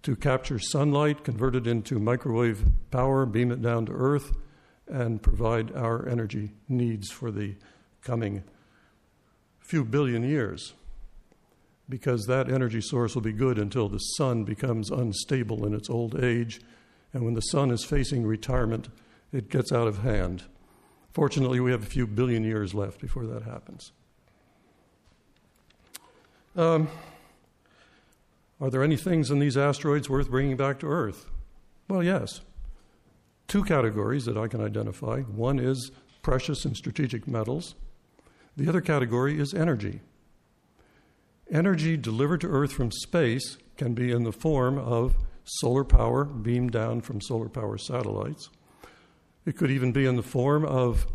to capture sunlight, convert it into microwave power, beam it down to Earth, and provide our energy needs for the coming few billion years. Because that energy source will be good until the sun becomes unstable in its old age, and when the sun is facing retirement, it gets out of hand. Fortunately, we have a few billion years left before that happens. Um, are there any things in these asteroids worth bringing back to Earth? Well, yes. Two categories that I can identify. One is precious and strategic metals, the other category is energy. Energy delivered to Earth from space can be in the form of solar power beamed down from solar power satellites. It could even be in the form of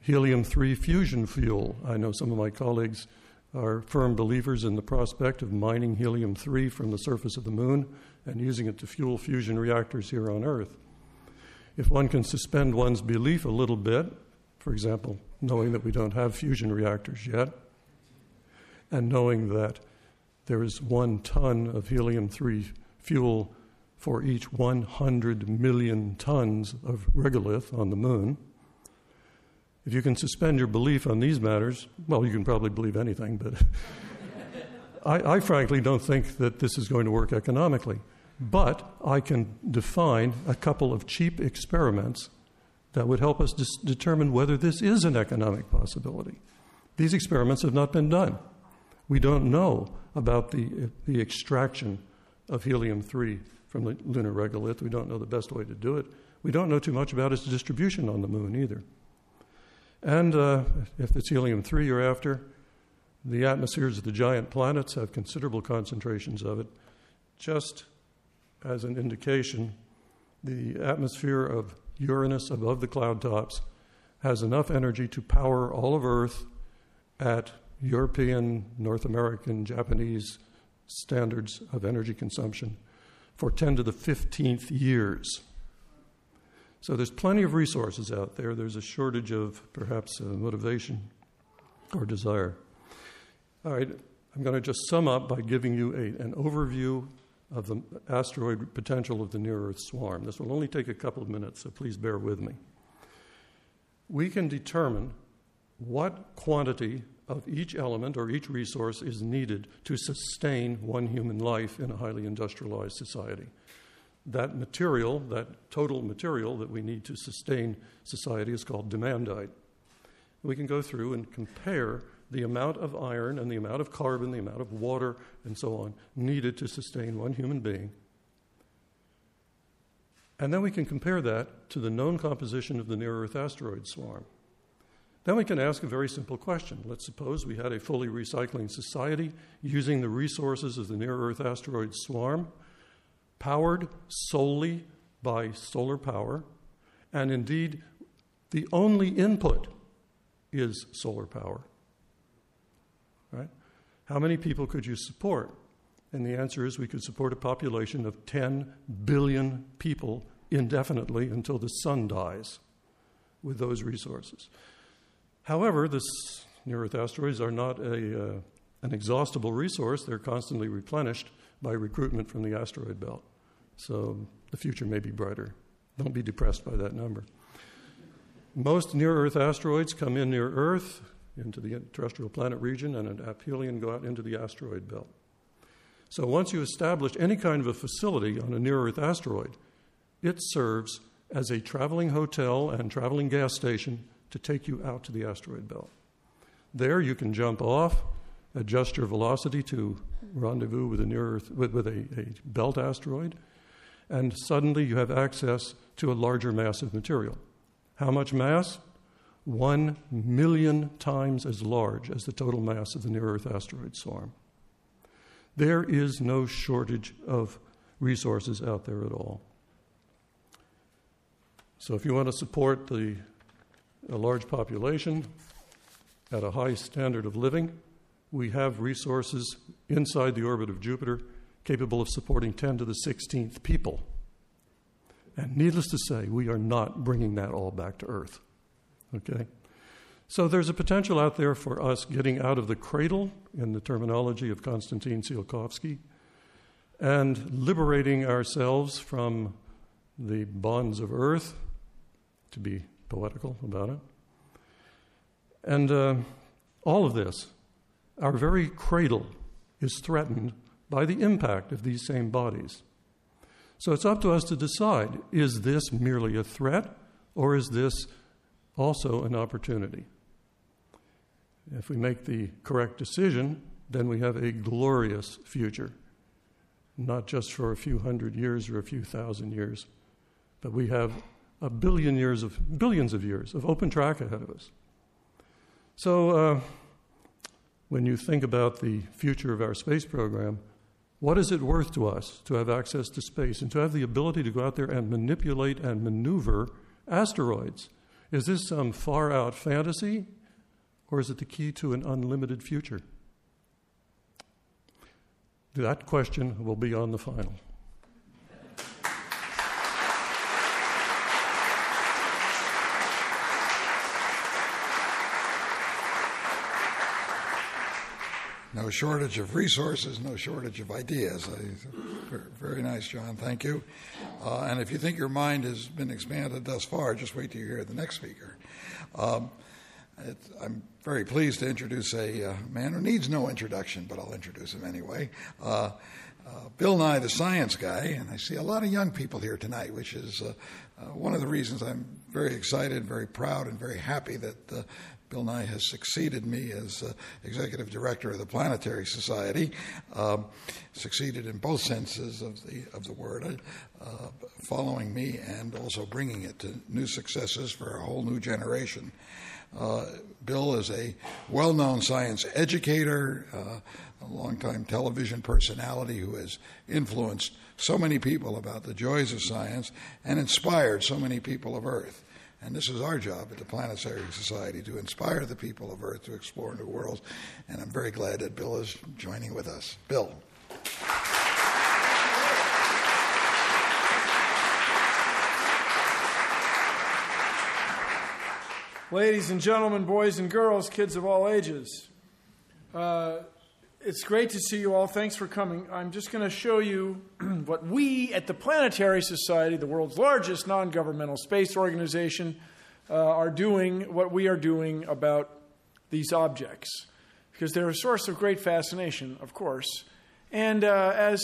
helium 3 fusion fuel. I know some of my colleagues are firm believers in the prospect of mining helium 3 from the surface of the moon and using it to fuel fusion reactors here on Earth. If one can suspend one's belief a little bit, for example, knowing that we don't have fusion reactors yet, and knowing that there is one ton of helium 3 fuel for each 100 million tons of regolith on the moon. If you can suspend your belief on these matters, well, you can probably believe anything, but *laughs* I, I, frankly don't think that this is going to work economically. But I can define a couple of cheap experiments that would help us dis- determine whether this is an economic possibility. These experiments have not been done. We don't know about the, the extraction of helium 3 from the lunar regolith. We don't know the best way to do it. We don't know too much about its distribution on the moon either. And uh, if it's helium 3 you're after, the atmospheres of the giant planets have considerable concentrations of it. Just as an indication, the atmosphere of Uranus above the cloud tops has enough energy to power all of Earth at European, North American, Japanese standards of energy consumption for 10 to the 15th years. So there's plenty of resources out there. There's a shortage of perhaps uh, motivation or desire. All right, I'm going to just sum up by giving you a, an overview of the asteroid potential of the near Earth swarm. This will only take a couple of minutes, so please bear with me. We can determine what quantity of each element or each resource is needed to sustain one human life in a highly industrialized society. That material, that total material that we need to sustain society, is called demandite. We can go through and compare the amount of iron and the amount of carbon, the amount of water, and so on needed to sustain one human being. And then we can compare that to the known composition of the near Earth asteroid swarm. Then we can ask a very simple question. Let's suppose we had a fully recycling society using the resources of the near Earth asteroid swarm, powered solely by solar power, and indeed, the only input is solar power. Right? How many people could you support? And the answer is we could support a population of 10 billion people indefinitely until the sun dies with those resources. However, this near Earth asteroids are not a, uh, an exhaustible resource. They're constantly replenished by recruitment from the asteroid belt. So the future may be brighter. Don't be depressed by that number. Most near Earth asteroids come in near Earth into the terrestrial planet region and an aphelion go out into the asteroid belt. So once you establish any kind of a facility on a near Earth asteroid, it serves as a traveling hotel and traveling gas station to take you out to the asteroid belt. There you can jump off, adjust your velocity to rendezvous with a near Earth with, with a, a belt asteroid, and suddenly you have access to a larger mass of material. How much mass? one million times as large as the total mass of the near Earth asteroid swarm. There is no shortage of resources out there at all. So, if you want to support the, a large population, at a high standard of living. We have resources inside the orbit of Jupiter capable of supporting 10 to the 16th people. And needless to say, we are not bringing that all back to Earth. Okay? So there's a potential out there for us getting out of the cradle, in the terminology of Konstantin Tsiolkovsky, and liberating ourselves from the bonds of earth, to be poetical about it. And uh, all of this, our very cradle, is threatened by the impact of these same bodies. So it's up to us to decide is this merely a threat or is this also an opportunity? If we make the correct decision, then we have a glorious future, not just for a few hundred years or a few thousand years, but we have a billion years of billions of years of open track ahead of us. So, uh, when you think about the future of our space program, what is it worth to us to have access to space and to have the ability to go out there and manipulate and maneuver asteroids? Is this some far out fantasy or is it the key to an unlimited future? That question will be on the final. No shortage of resources, no shortage of ideas. Very nice, John. Thank you. Uh, and if you think your mind has been expanded thus far, just wait till you hear the next speaker. Um, it, I'm very pleased to introduce a uh, man who needs no introduction, but I'll introduce him anyway. Uh, uh, Bill Nye, the science guy, and I see a lot of young people here tonight, which is uh, uh, one of the reasons I'm very excited, very proud, and very happy that Bill Nye has succeeded me as uh, executive director of the Planetary Society, um, succeeded in both senses of the of the word, uh, following me and also bringing it to new successes for a whole new generation. Uh, Bill is a well-known science educator, uh, a longtime television personality who has influenced so many people about the joys of science and inspired so many people of Earth. And this is our job at the Planetary Society to inspire the people of Earth to explore new worlds. And I'm very glad that Bill is joining with us. Bill. Ladies and gentlemen, boys and girls, kids of all ages, uh, it's great to see you all. Thanks for coming. I'm just going to show you *clears throat* what we at the Planetary Society, the world's largest non governmental space organization, uh, are doing, what we are doing about these objects. Because they're a source of great fascination, of course. And uh, as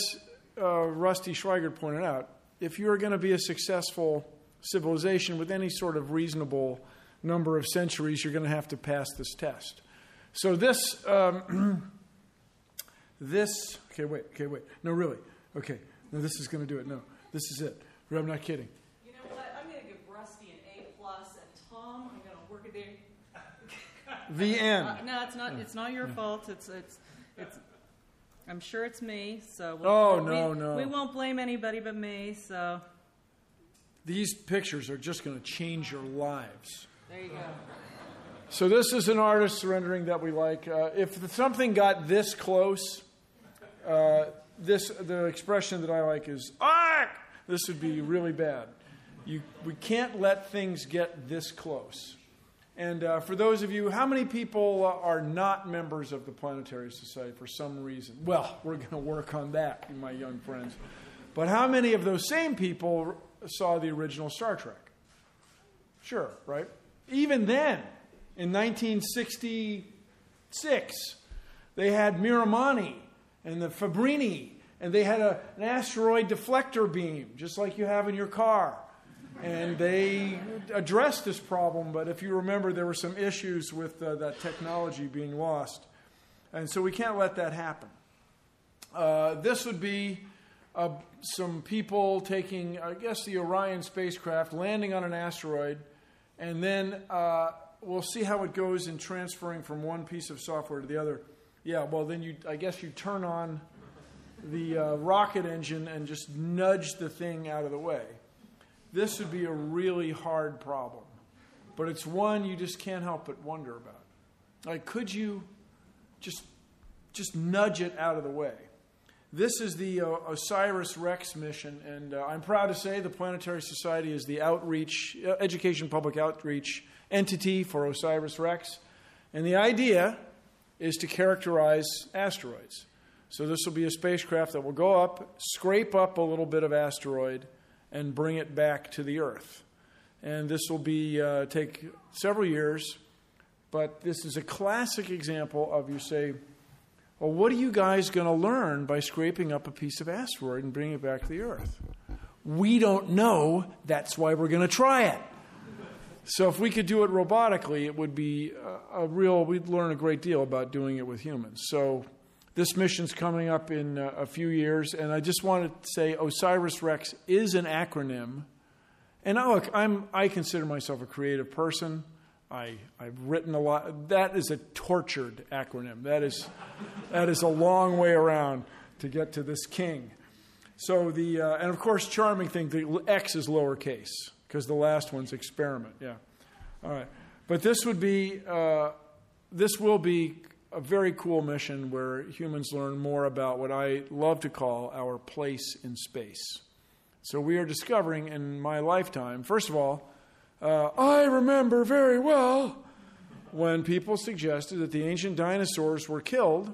uh, Rusty Schweickart pointed out, if you're going to be a successful civilization with any sort of reasonable number of centuries, you're going to have to pass this test. So, this. Um, *clears throat* This, okay, wait, okay, wait. No, really. Okay, no, this is going to do it. No, this is it. I'm not kidding. You know what? I'm going to give Rusty an A plus, and Tom, I'm going to work it there. *laughs* The end. Uh, no, it's not. It's not your fault. It's it's it's. I'm sure it's me. So we'll, oh we, no no. We won't blame anybody but me. So. These pictures are just going to change your lives. There you go. So this is an artist rendering that we like. Uh, if something got this close, uh, this the expression that I like is ah. This would be really bad. You, we can't let things get this close. And uh, for those of you, how many people are not members of the Planetary Society for some reason? Well, we're going to work on that, my young friends. But how many of those same people saw the original Star Trek? Sure, right? Even then, in 1966, they had Miramanee and the Fabrini, and they had a, an asteroid deflector beam, just like you have in your car. And they addressed this problem, but if you remember, there were some issues with uh, that technology being lost. And so we can't let that happen. Uh, this would be uh, some people taking, I guess, the Orion spacecraft, landing on an asteroid, and then uh, we'll see how it goes in transferring from one piece of software to the other. Yeah, well, then you, I guess you turn on the uh, rocket engine and just nudge the thing out of the way. This would be a really hard problem, but it's one you just can't help but wonder about. Like, could you just just nudge it out of the way? This is the uh, OSIRIS REx mission, and uh, I'm proud to say the Planetary Society is the outreach, uh, education public outreach entity for OSIRIS REx. And the idea is to characterize asteroids. So this will be a spacecraft that will go up, scrape up a little bit of asteroid, and bring it back to the Earth. And this will be uh, take several years, but this is a classic example of you say, well, what are you guys going to learn by scraping up a piece of asteroid and bringing it back to the Earth? We don't know. That's why we're going to try it. So, if we could do it robotically, it would be a, a real, we'd learn a great deal about doing it with humans. So, this mission's coming up in uh, a few years, and I just wanted to say OSIRIS REx is an acronym. And I, look, I'm, I consider myself a creative person. I, I've written a lot. That is a tortured acronym. That is, that is a long way around to get to this king. So the uh, and of course, charming thing. The X is lowercase because the last one's experiment. Yeah. All right. But this would be uh, this will be a very cool mission where humans learn more about what I love to call our place in space. So we are discovering in my lifetime, first of all, uh, I remember very well when people suggested that the ancient dinosaurs were killed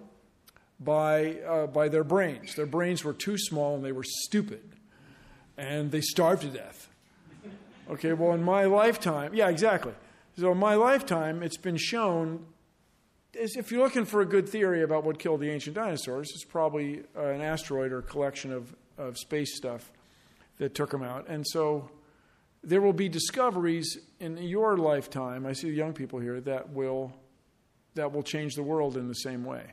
by, uh, by their brains. Their brains were too small and they were stupid. And they starved to death. Okay, well, in my lifetime, yeah, exactly. So, in my lifetime, it's been shown if you're looking for a good theory about what killed the ancient dinosaurs, it's probably uh, an asteroid or a collection of, of space stuff that took them out. And so there will be discoveries in your lifetime. I see young people here that will that will change the world in the same way.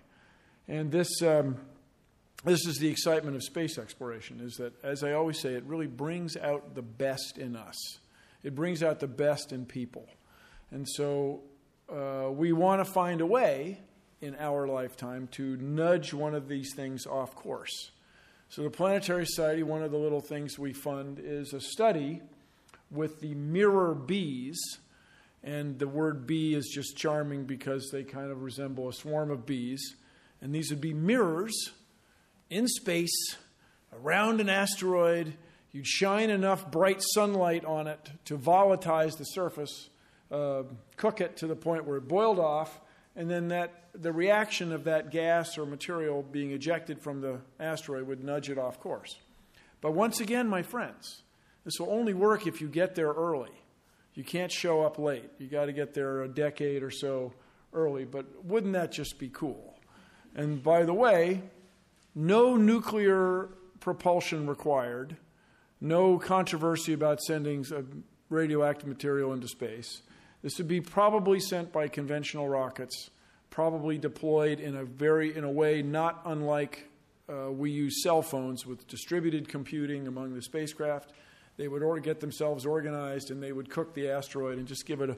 And this um, this is the excitement of space exploration. Is that, as I always say, it really brings out the best in us. It brings out the best in people, and so uh, we want to find a way in our lifetime to nudge one of these things off course. So, the Planetary Society, one of the little things we fund is a study with the mirror bees. And the word bee is just charming because they kind of resemble a swarm of bees. And these would be mirrors in space around an asteroid. You'd shine enough bright sunlight on it to volatilize the surface, uh, cook it to the point where it boiled off, and then that the reaction of that gas or material being ejected from the asteroid would nudge it off course. But once again, my friends, this will only work if you get there early. You can't show up late. You got to get there a decade or so early. But wouldn't that just be cool? And by the way, no nuclear propulsion required, no controversy about sending radioactive material into space. This would be probably sent by conventional rockets, probably deployed in a very in a way not unlike uh, we use cell phones with distributed computing among the spacecraft they would get themselves organized and they would cook the asteroid and just give it a,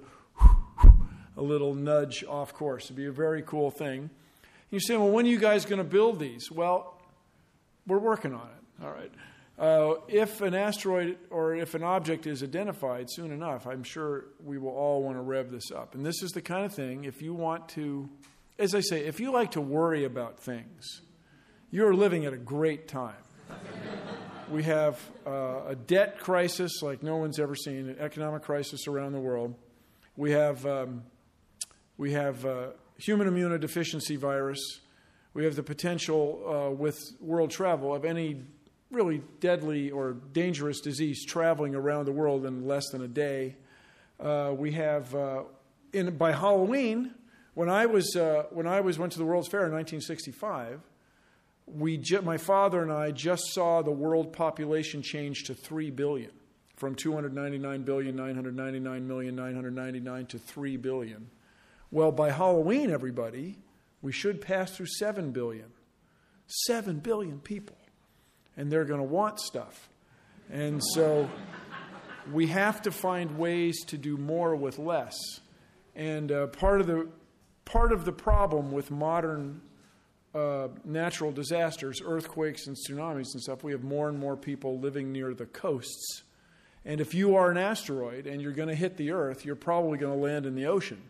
a little nudge off course. It'd be a very cool thing. You say, well, when are you guys going to build these? Well, we're working on it. All right. Uh, if an asteroid or if an object is identified soon enough, I'm sure we will all want to rev this up. And this is the kind of thing, if you want to, as I say, if you like to worry about things, you're living at a great time we have uh, a debt crisis like no one's ever seen, an economic crisis around the world. We have, um, we have uh, human immunodeficiency virus. We have the potential uh, with world travel of any really deadly or dangerous disease traveling around the world in less than a day. Uh, we have, uh, in, by Halloween, when I, was, uh, when I was, went to the World's Fair in 1965, we ju- my father and I just saw the world population change to 3 billion from 299 billion 999 million 999 to 3 billion. Well, by Halloween everybody, we should pass through 7 billion. 7 billion people. And they're going to want stuff. And so we have to find ways to do more with less. And uh, part of the part of the problem with modern uh, natural disasters, earthquakes and tsunamis and stuff, we have more and more people living near the coasts. And if you are an asteroid and you're going to hit the Earth, you're probably going to land in the ocean.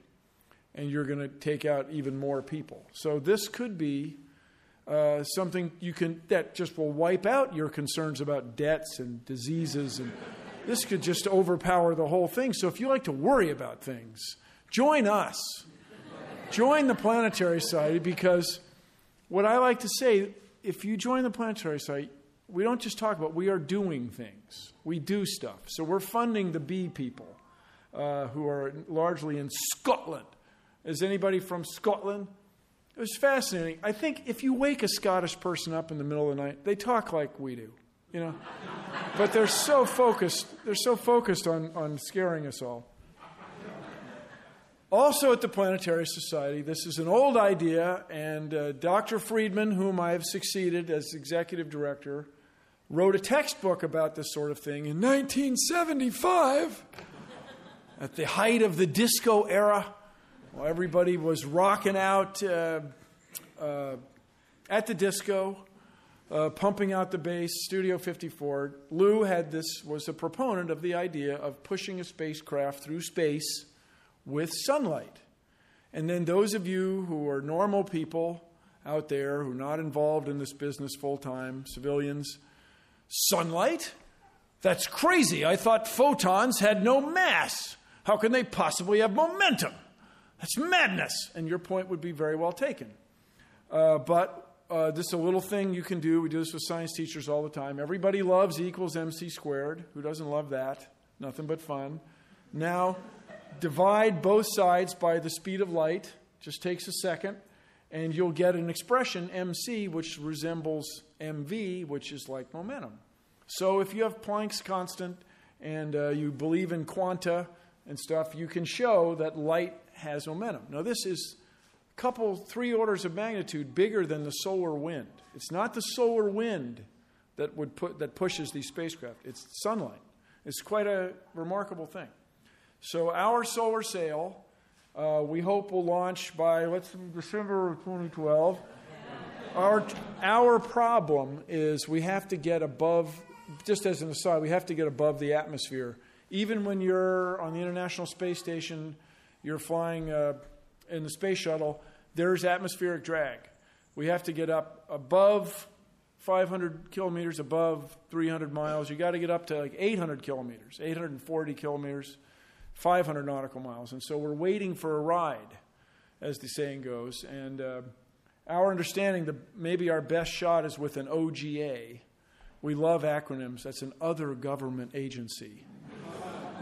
and you're going to take out even more people. So this could be uh, something you can that just will wipe out your concerns about debts and diseases, and this could just overpower the whole thing. So if you like to worry about things, join us. Join the Planetary Society because what I like to say, if you join the Planetary Society, we don't just talk about, we are doing things. We do stuff. So we're funding the bee people uh, who are largely in Scotland. Is anybody from Scotland? It was fascinating. I think if you wake a Scottish person up in the middle of the night, they talk like we do, you know. but they're so focused. They're so focused on, on scaring us all. Also, at the Planetary Society, this is an old idea, and uh, Dr. Friedman, whom I have succeeded as executive director, wrote a textbook about this sort of thing in 1975 at the height of the disco era. Well, everybody was rocking out uh, uh, at the disco, uh, pumping out the bass, Studio 54. Lou had this, was a proponent of the idea of pushing a spacecraft through space with sunlight. And then those of you who are normal people out there who are not involved in this business full time, civilians, sunlight? That's crazy. I thought photons had no mass. How can they possibly have momentum? That's madness. And your point would be very well taken. Uh, but uh, this is a little thing you can do. We do this with science teachers all the time. Everybody loves E equals mc squared. Who doesn't love that? Nothing but fun. Now, divide both sides by the speed of light. Just takes a second. And you'll get an expression, mc, which resembles mv, which is like momentum. So if you have Planck's constant and uh, you believe in quanta and stuff, you can show that light has momentum. Now, this is a couple, three orders of magnitude bigger than the solar wind. It's not the solar wind that, would put, that pushes these spacecraft, it's sunlight. It's quite a remarkable thing. So, our solar sail, uh, we hope will launch by let's December of 2012. Our, our problem is we have to get above, just as an aside, we have to get above the atmosphere. Even when you're on the International Space Station, you're flying uh, in the space shuttle, there's atmospheric drag. We have to get up above 500 kilometers, above 300 miles. You got to get up to like 800 kilometers, 840 kilometers, 500 nautical miles. And so we're waiting for a ride, as the saying goes. And uh, our understanding that maybe our best shot is with an OGA. We love acronyms. That's an other government agency.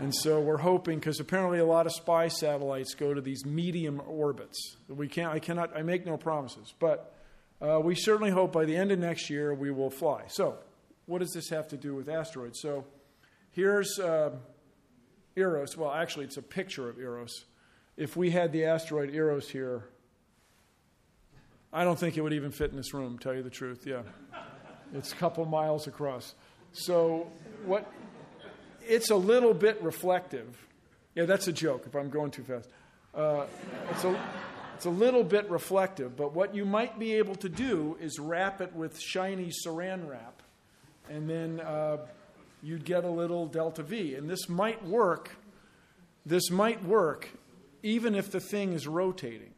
And so we're hoping, because apparently a lot of spy satellites go to these medium orbits. We can't, I cannot, I make no promises, but uh, we certainly hope by the end of next year we will fly. So, what does this have to do with asteroids? So, here's uh, Eros. Well, actually, it's a picture of Eros. If we had the asteroid Eros here, I don't think it would even fit in this room, tell you the truth. Yeah. It's a couple miles across. So, what it's a little bit reflective. Yeah, that's a joke if I'm going too fast. Uh, it's, a, it's a little bit reflective, but what you might be able to do is wrap it with shiny saran wrap, and then uh, you'd get a little delta V. And this might work. This might work even if the thing is rotating.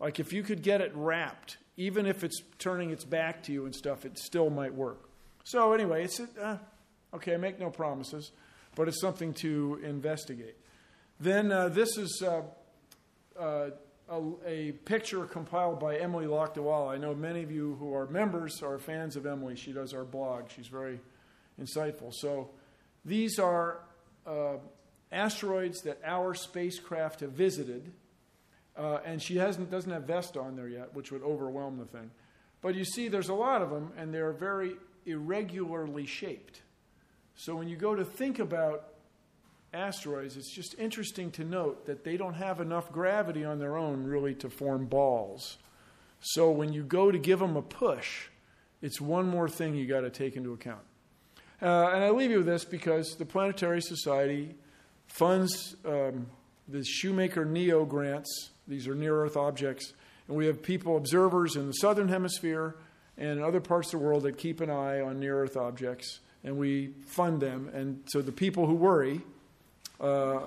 Like if you could get it wrapped, even if it's turning its back to you and stuff, it still might work. So anyway, it's uh, okay. I make no promises but it's something to investigate. Then uh, this is uh, uh, a, a, picture compiled by Emily Lakdawalla. I know many of you who are members are fans of Emily. She does our blog. She's very insightful. So these are uh, asteroids that our spacecraft have visited. Uh, and she hasn't, doesn't have Vesta on there yet, which would overwhelm the thing. But you see, there's a lot of them, and they're very irregularly shaped. So when you go to think about asteroids, it's just interesting to note that they don't have enough gravity on their own really to form balls. So when you go to give them a push, it's one more thing you got to take into account. Uh, and I leave you with this because the Planetary Society funds um, the Shoemaker NEO grants. These are near Earth objects. And we have people, observers in the southern hemisphere and other parts of the world that keep an eye on near Earth objects and we fund them. And so the people who worry, uh,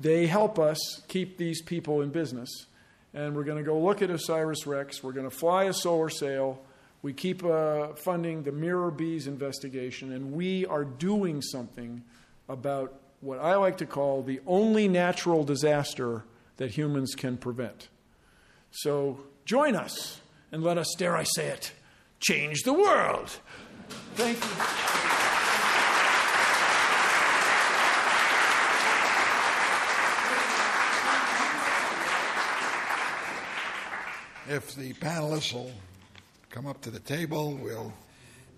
they help us keep these people in business. And we're going to go look at Osiris Rex. We're going to fly a solar sail. We keep uh, funding the Mirror Bees investigation, and we are doing something about what I like to call the only natural disaster that humans can prevent. So join us and let us, dare I say it, change the world. Thank you. If the panelists will come up to the table, we'll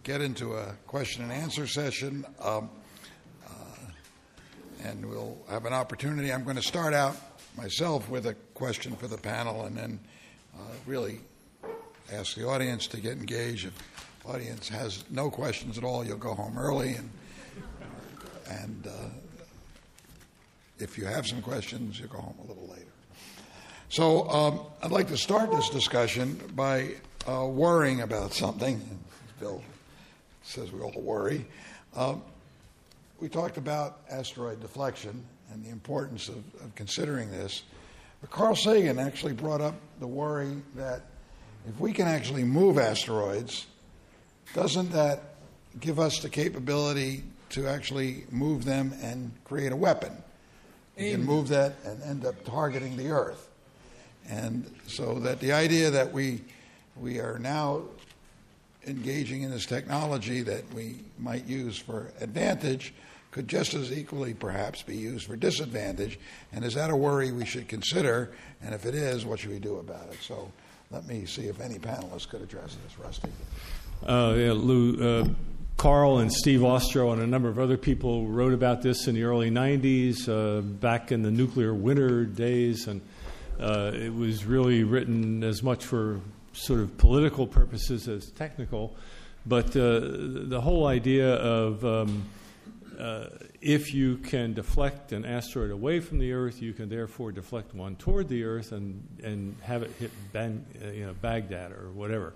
get into a question and answer session. Um, uh, and we'll have an opportunity. I'm going to start out myself with a question for the panel and then uh, really ask the audience to get engaged. If the audience has no questions at all, you'll go home early. And, and uh, if you have some questions, you'll go home a little later. So um, I'd like to start this discussion by uh, worrying about something. Bill says we all worry. Um, we talked about asteroid deflection and the importance of, of considering this. But Carl Sagan actually brought up the worry that if we can actually move asteroids, doesn't that give us the capability to actually move them and create a weapon? We can move that and end up targeting the Earth. And so that the idea that we, we are now engaging in this technology that we might use for advantage could just as equally perhaps be used for disadvantage. And is that a worry we should consider? And if it is, what should we do about it? So let me see if any panelists could address this. Rusty. Uh, yeah, Lou, uh, Carl and Steve Ostro and a number of other people wrote about this in the early 90s, uh, back in the nuclear winter days. And uh, it was really written as much for sort of political purposes as technical. But uh, the whole idea of um, uh, if you can deflect an asteroid away from the Earth, you can therefore deflect one toward the Earth and, and have it hit Ban, uh, you know, Baghdad or whatever,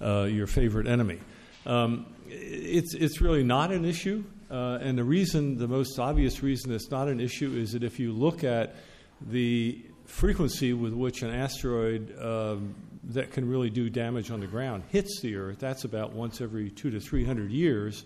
uh, your favorite enemy. Um, it's, it's really not an issue. Uh, and the reason, the most obvious reason it's not an issue is that if you look at the frequency with which an asteroid um, that can really do damage on the ground hits the Earth, that's about once every two to three hundred years.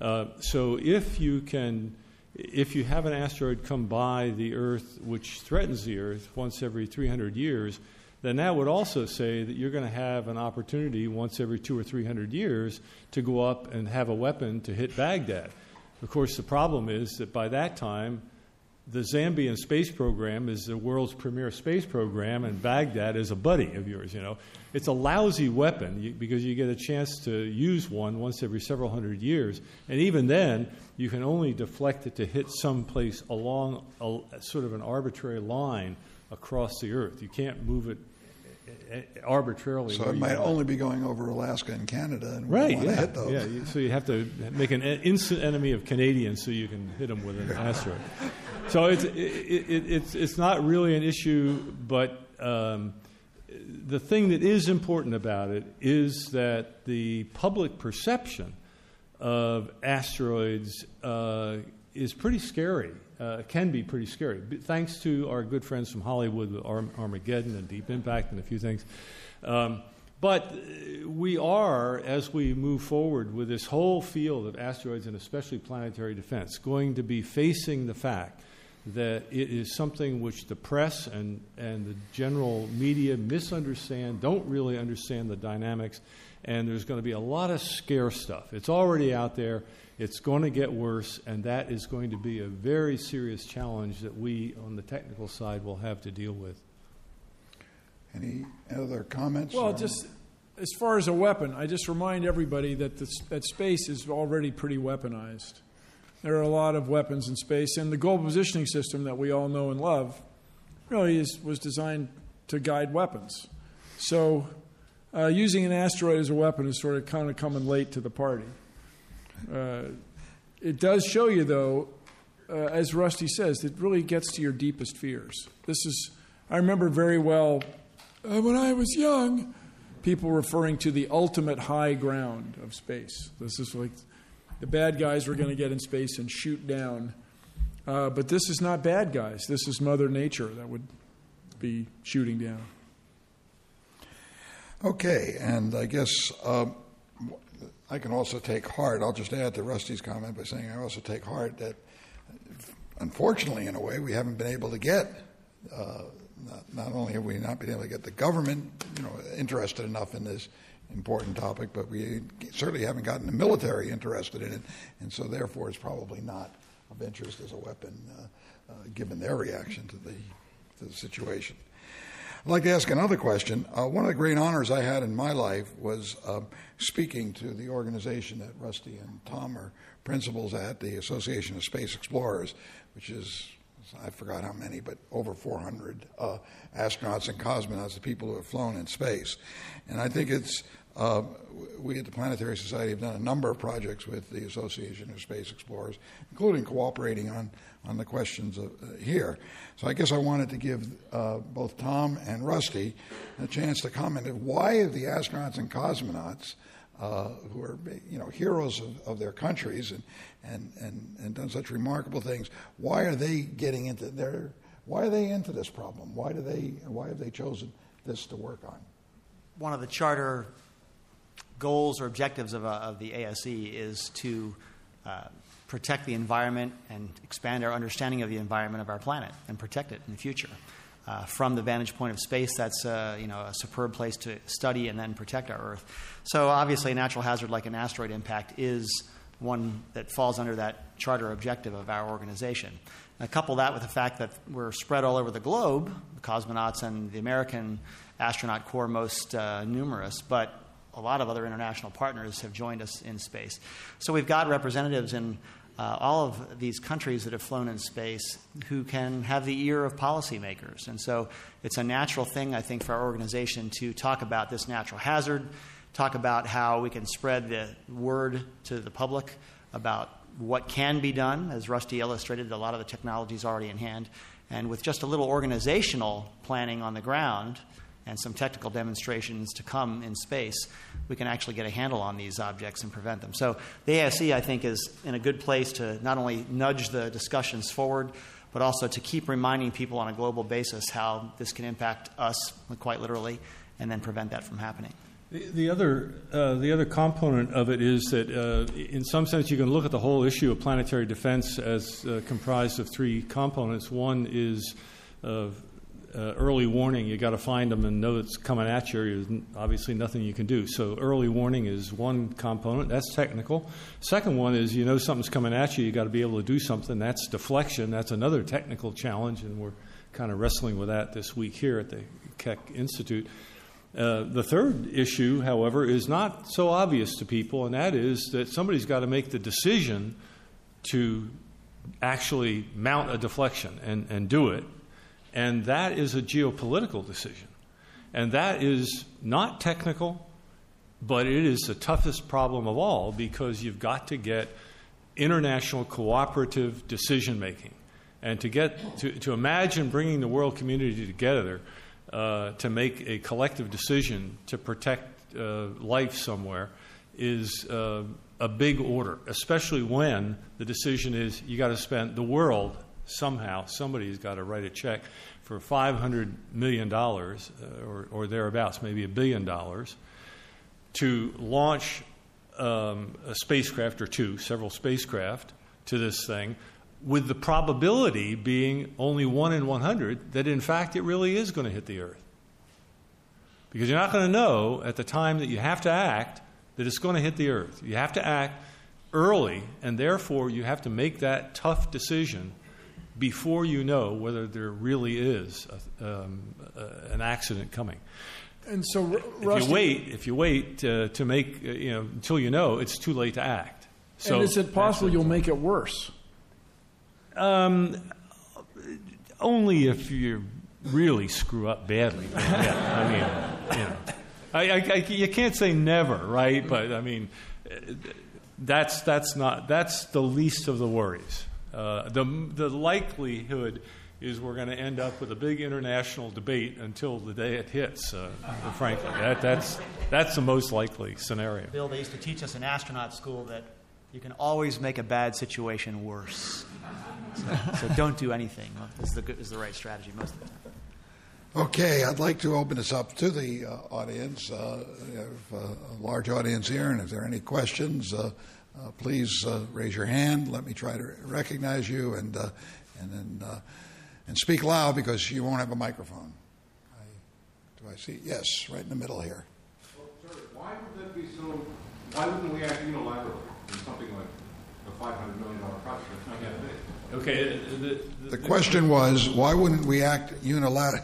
Uh, so if you can, if you have an asteroid come by the Earth which threatens the Earth once every 300 years, then that would also say that you're going to have an opportunity once every two or 300 years to go up and have a weapon to hit Baghdad. Of course, the problem is that by that time, the Zambian space program is the world's premier space program, and Baghdad is a buddy of yours. You know, it's a lousy weapon because you get a chance to use one once every several hundred years, and even then, you can only deflect it to hit some place along a, sort of an arbitrary line across the Earth. You can't move it arbitrarily. So it might only be going over Alaska and Canada, and right? Yeah, hit those. yeah. So you have to make an instant enemy of Canadians so you can hit them with an *laughs* asteroid. So it's it, it, it's it's not really an issue, but um, the thing that is important about it is that the public perception of asteroids uh, is pretty scary. Uh, can be pretty scary. Thanks to our good friends from Hollywood, with Armageddon and Deep Impact and a few things. Um, but we are, as we move forward with this whole field of asteroids and especially planetary defense, going to be facing the fact that it is something which the press and, and the general media misunderstand, don't really understand the dynamics, and there's going to be a lot of scare stuff. It's already out there, it's going to get worse, and that is going to be a very serious challenge that we on the technical side will have to deal with. Any other comments? Well, or- just as far as a weapon, I just remind everybody that, the, that space is already pretty weaponized. There are a lot of weapons in space, and the global positioning system that we all know and love really is, was designed to guide weapons. So, uh, using an asteroid as a weapon is sort of kind of coming late to the party. Uh, it does show you, though, uh, as Rusty says, it really gets to your deepest fears. This is, I remember very well uh, when I was young, people referring to the ultimate high ground of space. This is like the bad guys were going to get in space and shoot down Uh, but this is not bad guys. This is Mother Nature that would be shooting down. Okay, and I guess um, I can also take heart. I'll just add to Rusty's comment by saying I also take heart that, unfortunately, in a way, we haven't been able to get. Uh, not, not, only have we not been able to get the government, you know, interested enough in this important topic, but we certainly haven't gotten the military interested in it, and so therefore it's probably not of interest as a weapon, uh, uh, given their reaction to the to the situation. I'd like to ask another question. Uh, one of the great honors I had in my life was uh, speaking to the organization that Rusty and Tom are principals at, the Association of Space Explorers, which is, I forgot how many, but over 400 uh, astronauts and cosmonauts, the people who have flown in space. And I think it's uh, we at the Planetary Society have done a number of projects with the Association of Space Explorers, including cooperating on, on the questions of, uh, here. So I guess I wanted to give uh, both Tom and Rusty a chance to comment on why have the astronauts and cosmonauts, uh, who are you know heroes of, of their countries and, and, and, and done such remarkable things, why are they getting into their why are they into this problem? Why do they why have they chosen this to work on? One of the charter goals or objectives of, uh, of the ASE is to uh, protect the environment and expand our understanding of the environment of our planet and protect it in the future. Uh, from the vantage point of space, that's uh, you know a superb place to study and then protect our Earth. So obviously, a natural hazard like an asteroid impact is one that falls under that charter objective of our organization. Now, couple that with the fact that we're spread all over the globe, the cosmonauts and the American astronaut corps most uh, numerous, but a lot of other international partners have joined us in space. So we've got representatives in uh, all of these countries that have flown in space who can have the ear of policymakers. And so it's a natural thing, I think, for our organization to talk about this natural hazard, talk about how we can spread the word to the public about what can be done. As Rusty illustrated, a lot of the technology is already in hand. And with just a little organizational planning on the ground, and some technical demonstrations to come in space, we can actually get a handle on these objects and prevent them. So the ASE, I think, is in a good place to not only nudge the discussions forward, but also to keep reminding people on a global basis how this can impact us, quite literally, and then prevent that from happening. The, the other, uh, the other component of it is that, uh, in some sense, you can look at the whole issue of planetary defense as uh, comprised of three components. One is uh, uh, early warning, you got to find them and know it's coming at you. There's obviously nothing you can do. So early warning is one component. That's technical. Second one is you know something's coming at you. You got to be able to do something. That's deflection. That's another technical challenge, and we're kind of wrestling with that this week here at the Keck Institute. Uh, the third issue, however, is not so obvious to people, and that is that somebody's got to make the decision to actually mount a deflection and, and do it and that is a geopolitical decision. And that is not technical, but it is the toughest problem of all because you've got to get international cooperative decision making. And to, get, to, to imagine bringing the world community together uh, to make a collective decision to protect uh, life somewhere is uh, a big order, especially when the decision is you got to spend the world somehow, somebody's got to write a check for $500 million uh, or, or, thereabouts, maybe a billion dollars, to launch um, a spacecraft or two, several spacecraft, to this thing, with the probability being only 1 in 100 that in fact it really is going to hit the Earth. Because you're not going to know at the time that you have to act that it's going to hit the Earth. You have to act early, and therefore you have to make that tough decision before you know whether there really is a, um, a, an accident coming. And so, Rusty, if you wait, if you wait to, to make, uh, you know, until you know, it's too late to act. So, and is it possible you'll make it worse? Um, only if you really screw up badly. *laughs* yeah, I mean, you know, I, I, I, you can't say never, right? But I mean, that's that's not that's the least of the worries. Uh, the, the likelihood is we're going to end up with a big international debate until the day it hits, uh, frankly. That, that's, that's the most likely scenario. Bill, they used to teach us in astronaut school that you can always make a bad situation worse. so don't do anything. Is the good, is the right strategy most of the time. Okay, I'd like to open this up to the uh, audience. Uh, we have uh, a large audience here, and if there are any questions, uh, please uh, raise your hand. Let me try to recognize you, and uh, and then uh, and speak loud because you won't have a microphone. I, do I see? Yes, right in the middle here. Well, sir, why would that be so? Why wouldn't we act unilaterally in something like a five hundred million dollar project? That's not that. Okay. The, the, The question was, why wouldn't we act unilaterally?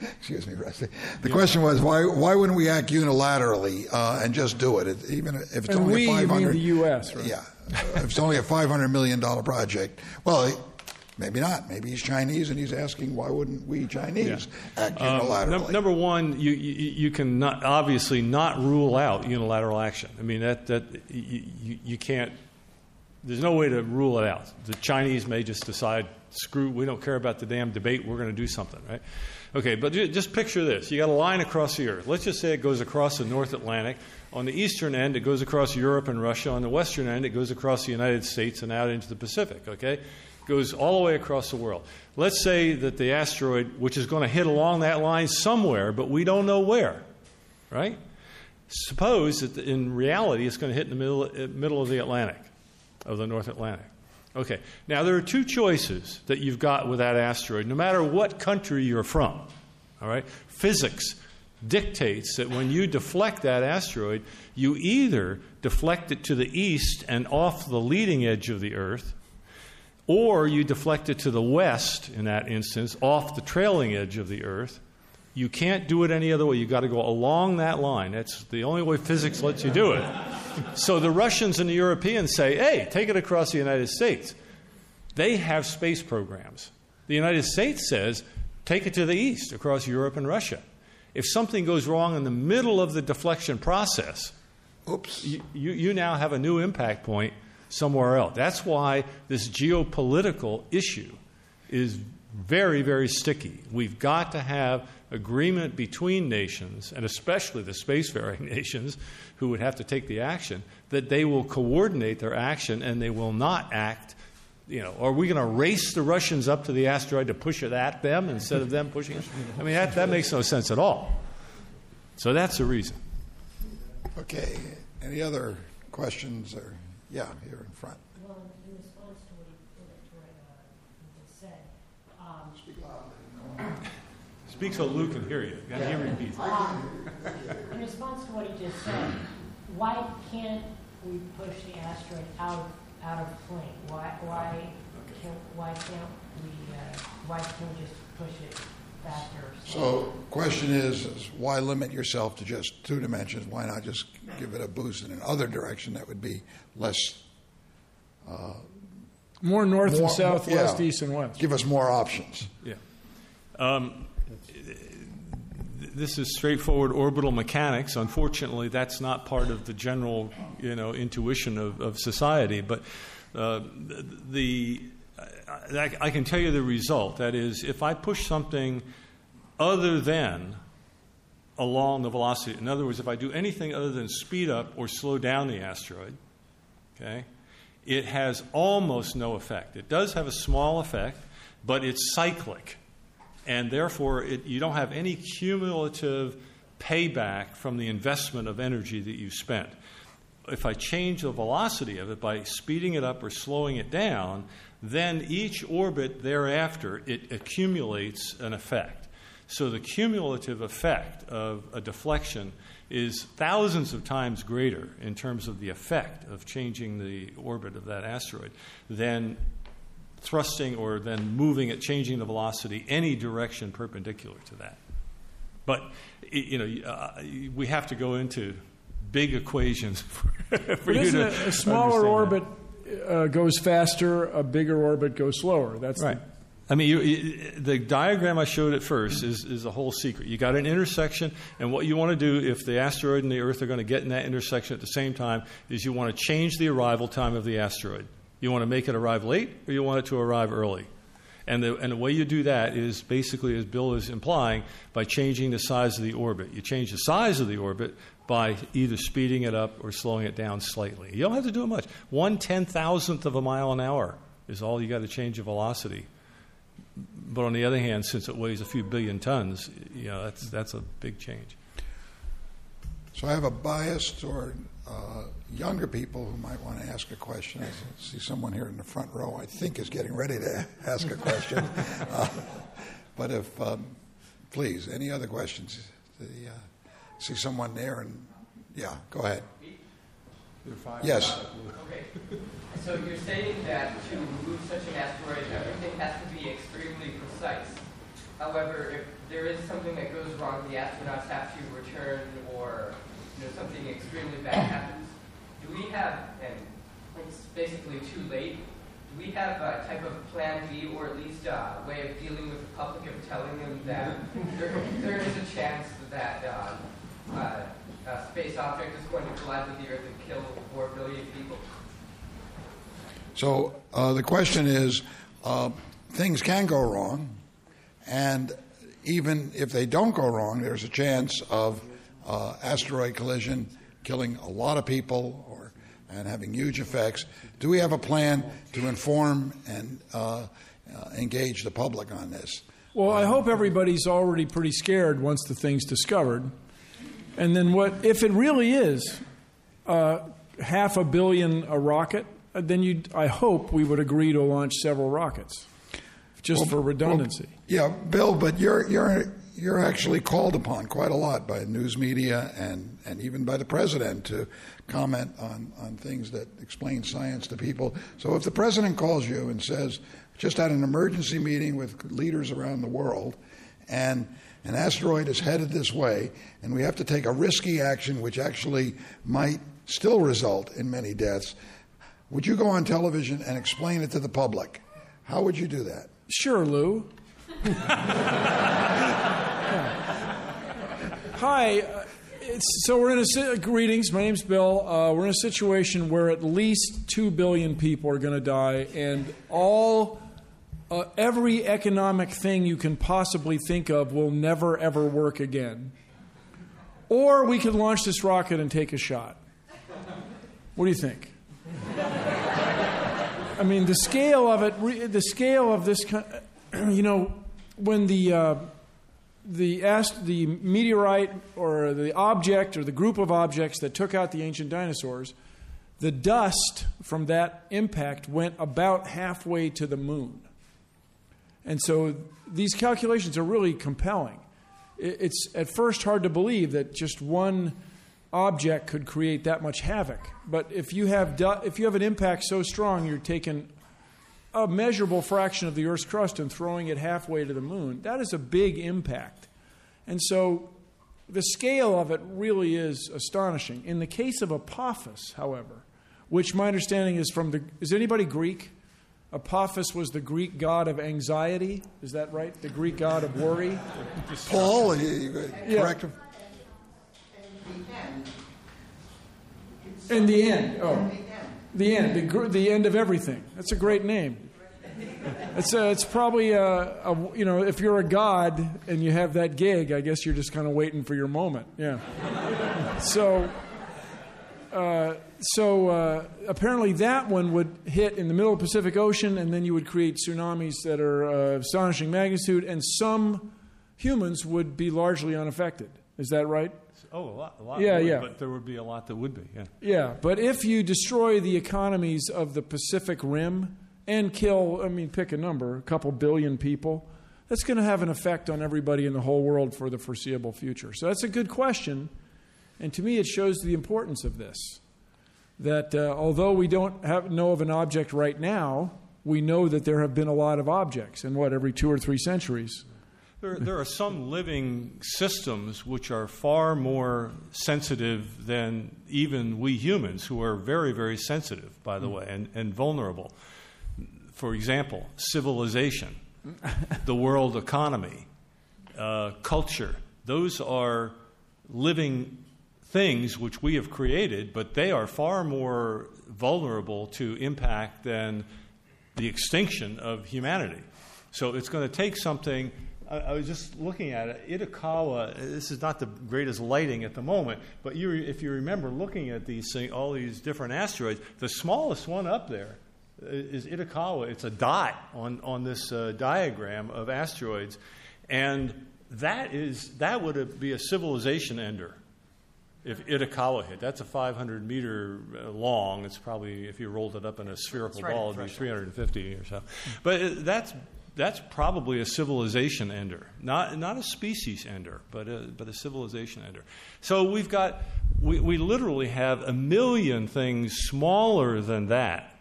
*laughs* Excuse me, Rusty. The question was, why why wouldn't we act unilaterally uh, and just do it, it even if it's And only we, a five mean the U.S., right? Yeah, if it's only a five hundred million dollar project. Well, maybe not. Maybe he's Chinese, and he's asking, why wouldn't we Chinese act Um, unilaterally? num- number one, you, you, you can not, obviously not rule out unilateral action. I mean, that, that you, you, you can't, there's no way to rule it out. The Chinese may just decide, screw, we don't care about the damn debate, we're going to do something, right? Okay, but just picture this. You got a line across the earth. Let's just say it goes across the North Atlantic. On the eastern end, it goes across Europe and Russia. On the western end, it goes across the United States and out into the Pacific, okay? Goes all the way across the world. Let's say that the asteroid, which is going to hit along that line somewhere, but we don't know where, right? Suppose that in reality it's going to hit in the middle, middle of the Atlantic, of the North Atlantic. Okay, now there are two choices that you've got with that asteroid, no matter what country you're from. All right? Physics dictates that when you deflect that asteroid, you either deflect it to the east and off the leading edge of the Earth, or you deflect it to the west, in that instance, off the trailing edge of the Earth. You can't do it any other way. You've got to go along that line. That's the only way physics lets you do it. So the Russians and the Europeans say, hey, take it across the United States. They have space programs. The United States says, take it to the east across Europe and Russia. If something goes wrong in the middle of the deflection process, Oops. you, you, you now have a new impact point somewhere else. That's why this geopolitical issue is very, very sticky. We've got to have agreement between nations, and especially the spacefaring *laughs* nations who would have to take the action, that they will coordinate their action and they will not act. You know, are we going to race the Russians up to the asteroid to push it at them instead of them pushing it? I mean, that, that makes no sense at all. So that's the reason. Okay. Any other questions? Or yeah, here in front. Well, in response to what he, what, uh, he just said, um, Speak so Luke can hear you. And he repeats. in response to what he just said, why can't we push the asteroid out, out of plane? Why, why can, why can't we, uh, why can't we just push it faster? So, question is, is why limit yourself to just two dimensions? Why not just give it a boost in another direction that would be less? More north More- and south, yeah. west, east, and west. Give us more options. Yeah. Um, this is straightforward orbital mechanics. Unfortunately, that's not part of the general, you know, intuition of, of society. But uh, the I, I can tell you the result. That is, if I push something other than along the velocity, in other words, if I do anything other than speed up or slow down the asteroid, okay, it has almost no effect. It does have a small effect, but it's cyclic. And therefore, it, you don't have any cumulative payback from the investment of energy that you spent. If I change the velocity of it by speeding it up or slowing it down, then each orbit thereafter it accumulates an effect. So the cumulative effect of a deflection is thousands of times greater in terms of the effect of changing the orbit of that asteroid than thrusting or then moving it, changing the velocity any direction perpendicular to that. But you know, uh, we have to go into big equations *laughs* for, for you to a, a smaller orbit uh, goes faster, a bigger orbit goes slower? That's that. right. I mean, you, you, the diagram I showed at first is, is the whole secret. You got an intersection, and what you want to do if the asteroid and the Earth are going to get in that intersection at the same time is you want to change the arrival time of the asteroid. You want to make it arrive late, or you want it to arrive early. And the, and the way you do that is basically, as Bill is implying, by changing the size of the orbit. You change the size of the orbit by either speeding it up or slowing it down slightly. You don't have to do much. One ten thousandth of a mile an hour is all you got to change the velocity. But on the other hand, since it weighs a few billion tons, you know that's that's a big change. So I have a bias toward uh, younger people who might want to ask a question. I see someone here in the front row I think is getting ready to *laughs* ask a question. uh, but if, um, please, any other questions? The, uh, see someone there and, yeah, go ahead. Yes. Okay. So you're saying that to move such an asteroid, everything has to be extremely precise. However, if there is something that goes wrong, the astronauts have to return, or you know something extremely bad happens. Do we have, and it's basically too late. Do we have a type of plan B, or at least a way of dealing with the public of telling them that *laughs* there, there is a chance that uh, uh, a space object is going to collide with the Earth and kill four billion people? So uh, the question is uh, things can go wrong, and even if they don't go wrong, there's a chance of uh, asteroid collision killing a lot of people or and having huge effects. Do we have a plan to inform and uh, uh, engage the public on this? Well, I hope everybody's already pretty scared once the thing's discovered. And then, what if it really is uh, half a billion a rocket? uh, Then you, I hope we would agree to launch several rockets, just for redundancy. Yeah, Bill, but you're you're you're actually called upon quite a lot by news media and, and even by the president to comment on, on things that explain science to people. So if the president calls you and says, just had an emergency meeting with leaders around the world, and an asteroid is headed this way, and we have to take a risky action which actually might still result in many deaths, would you go on television and explain it to the public? How would you do that? Sure, Lou. *laughs* Hi. Uh, It's, so we're in a greetings. My name's Bill. Uh, we're in a situation where at least two billion people are going to die, and all uh, every economic thing you can possibly think of will never ever work again. Or we could launch this rocket and take a shot. What do you think? I mean, the scale of it, the scale of this, *clears throat* you know, when the uh, the ast- the meteorite or the object or the group of objects that took out the ancient dinosaurs, the dust from that impact went about halfway to the moon. And so these calculations are really compelling. It's at first hard to believe that just one object could create that much havoc. But if you have du- if you have an impact so strong, you're taking a measurable fraction of the Earth's crust and throwing it halfway to the moon. That is a big impact. And so the scale of it really is astonishing. In the case of Apophis, however, which my understanding is from the is anybody Greek? Apophis was the Greek god of anxiety. Is that right? The Greek god of worry? Paul, you, you Yeah. correct him? In the end. Oh. The end. The, the end of everything. That's a great name. It's, uh, it's probably, uh, a, you know, if you're a god and you have that gig, I guess you're just kind of waiting for your moment. Yeah. So, uh, so uh, apparently that one would hit in the middle of the Pacific Ocean, and then you would create tsunamis that are uh, astonishing magnitude, and some humans would be largely unaffected. Is that right? Oh, a lot, a lot Yeah, would, yeah. But there would be a lot that would be, yeah. Yeah, but if you destroy the economies of the Pacific Rim and kill, I mean, pick a number, a couple billion people, that's going to have an effect on everybody in the whole world for the foreseeable future. So that's a good question. And to me, it shows the importance of this. That uh, although we don't have, know of an object right now, we know that there have been a lot of objects in what, every two or three centuries. There, there are some living systems which are far more sensitive than even we humans, who are very, very sensitive, by the way, and, and vulnerable. For example, civilization, *laughs* the world economy, uh, culture. Those are living things which we have created, but they are far more vulnerable to impact than the extinction of humanity. So it's going to take something. I, I was just looking at it. Itokawa. This is not the greatest lighting at the moment, but you, if you remember looking at these all these different asteroids, the smallest one up there is Itokawa. It's a dot on, on this uh, diagram of asteroids. And that, is, that would be a civilization ender if Itokawa hit. That's a 500 meter uh, long. It's probably, if you rolled it up in a spherical right ball, it'd be 350 or so. But that's, that's probably a civilization ender. Not, not a species ender, but a, but a civilization ender. So we've got, we, we literally have a million things smaller than that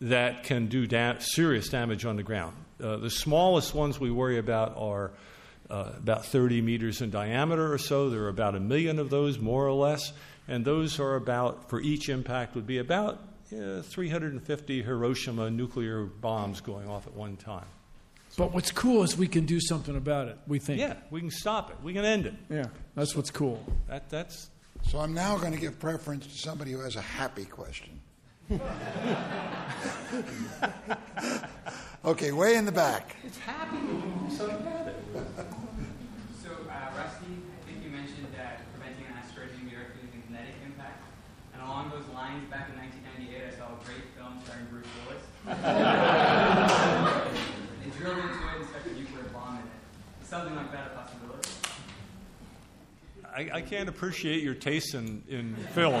that can do da- serious damage on the ground. Uh, the smallest ones we worry about are uh, about 30 meters in diameter or so. There are about a million of those, more or less. And those are about, for each impact, would be about uh, 350 Hiroshima nuclear bombs going off at one time. But what's cool is we can do something about it, we think. Yeah, we can stop it. We can end it. Yeah, that's what's cool. That, that's, So I'm now going to give preference to somebody who has a happy question. *laughs* okay, way in the back. it's happy. So bad. So, uh, Rusty, I think you mentioned that preventing an asteroid hitting the Earth using kinetic impact. And along those lines, back in 1998, I saw a great film starring Bruce They drilled into it and stuck a nuclear bomb in something like that a possibility? I, I can't appreciate your taste in, in film. *laughs*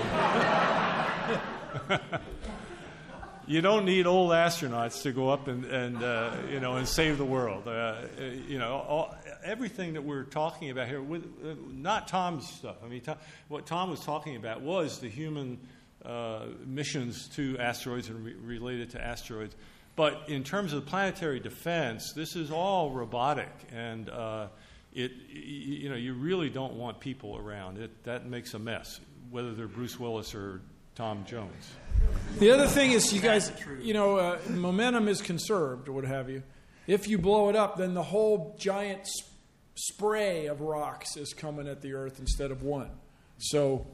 you don't need old astronauts to go up and, and uh, you know and save the world. Uh, you know, all, everything that we're talking about here, with, uh, not Tom's stuff. I mean, Tom, what Tom was talking about was the human uh, missions to asteroids and re- related to asteroids. But in terms of planetary defense, this is all robotic, and uh, it you know you really don't want people around. It that makes a mess, whether they're Bruce Willis or Tom Jones. The other thing is, you guys, you know, uh, momentum is conserved or what have you. If you blow it up, then the whole giant s- spray of rocks is coming at the Earth instead of one. So,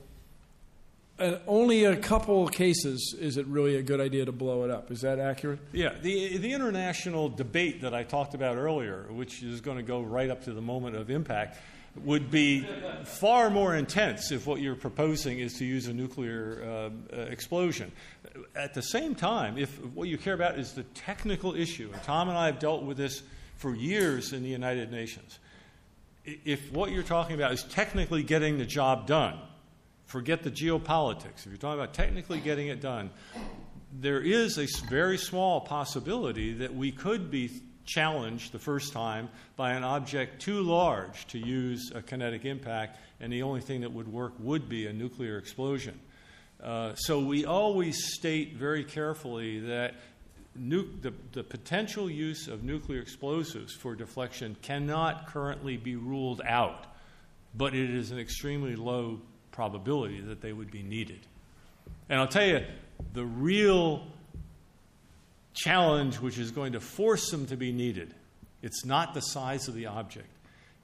only a couple cases is it really a good idea to blow it up. Is that accurate? Yeah, the, the international debate that I talked about earlier, which is going to go right up to the moment of impact, would be far more intense if what you're proposing is to use a nuclear uh, uh, explosion. At the same time, if what you care about is the technical issue, and Tom and I have dealt with this for years in the United Nations, if what you're talking about is technically getting the job done, forget the geopolitics. If you're talking about technically getting it done, there is a very small possibility that we could be challenged the first time by an object too large to use a kinetic impact, and the only thing that would work would be a nuclear explosion. Uh, so we always state very carefully that nu- the, the potential use of nuclear explosives for deflection cannot currently be ruled out, but it is an extremely low probability that they would be needed. And I'll tell you, the real challenge which is going to force them to be needed, it's not the size of the object,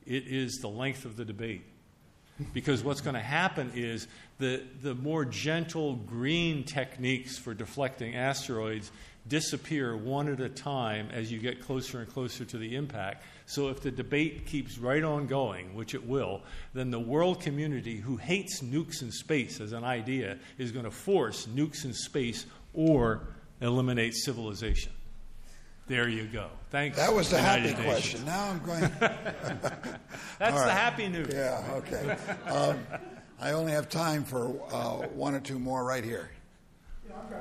it is the length of the debate. Because what's going to happen is the, the more gentle green techniques for deflecting asteroids disappear one at a time as you get closer and closer to the impact. So if the debate keeps right on going, which it will, then the world community who hates nukes in space as an idea is going to force nukes in space or eliminate civilization. There you go. Thanks. That was the United happy Nations. question. Now I'm going. *laughs* *laughs* That's All the right. happy news. Yeah, okay. Um, I only have time for uh, one or two more right here. Yeah, I've got,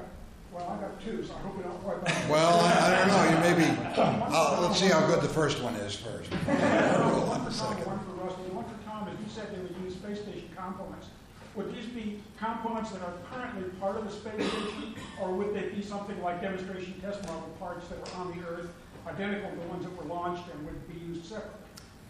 well, I've got two, so I hope we don't wipe out. Well, I, I don't know. You maybe. Uh, let's see how good the first one is first. *laughs* We'll on the second. One for Rusty, one for Tom, as you said they would use space station components. Would these be components that are currently part of the space station, or would they be something like demonstration test model parts that were on the Earth, identical to the ones that were launched and would be used separately?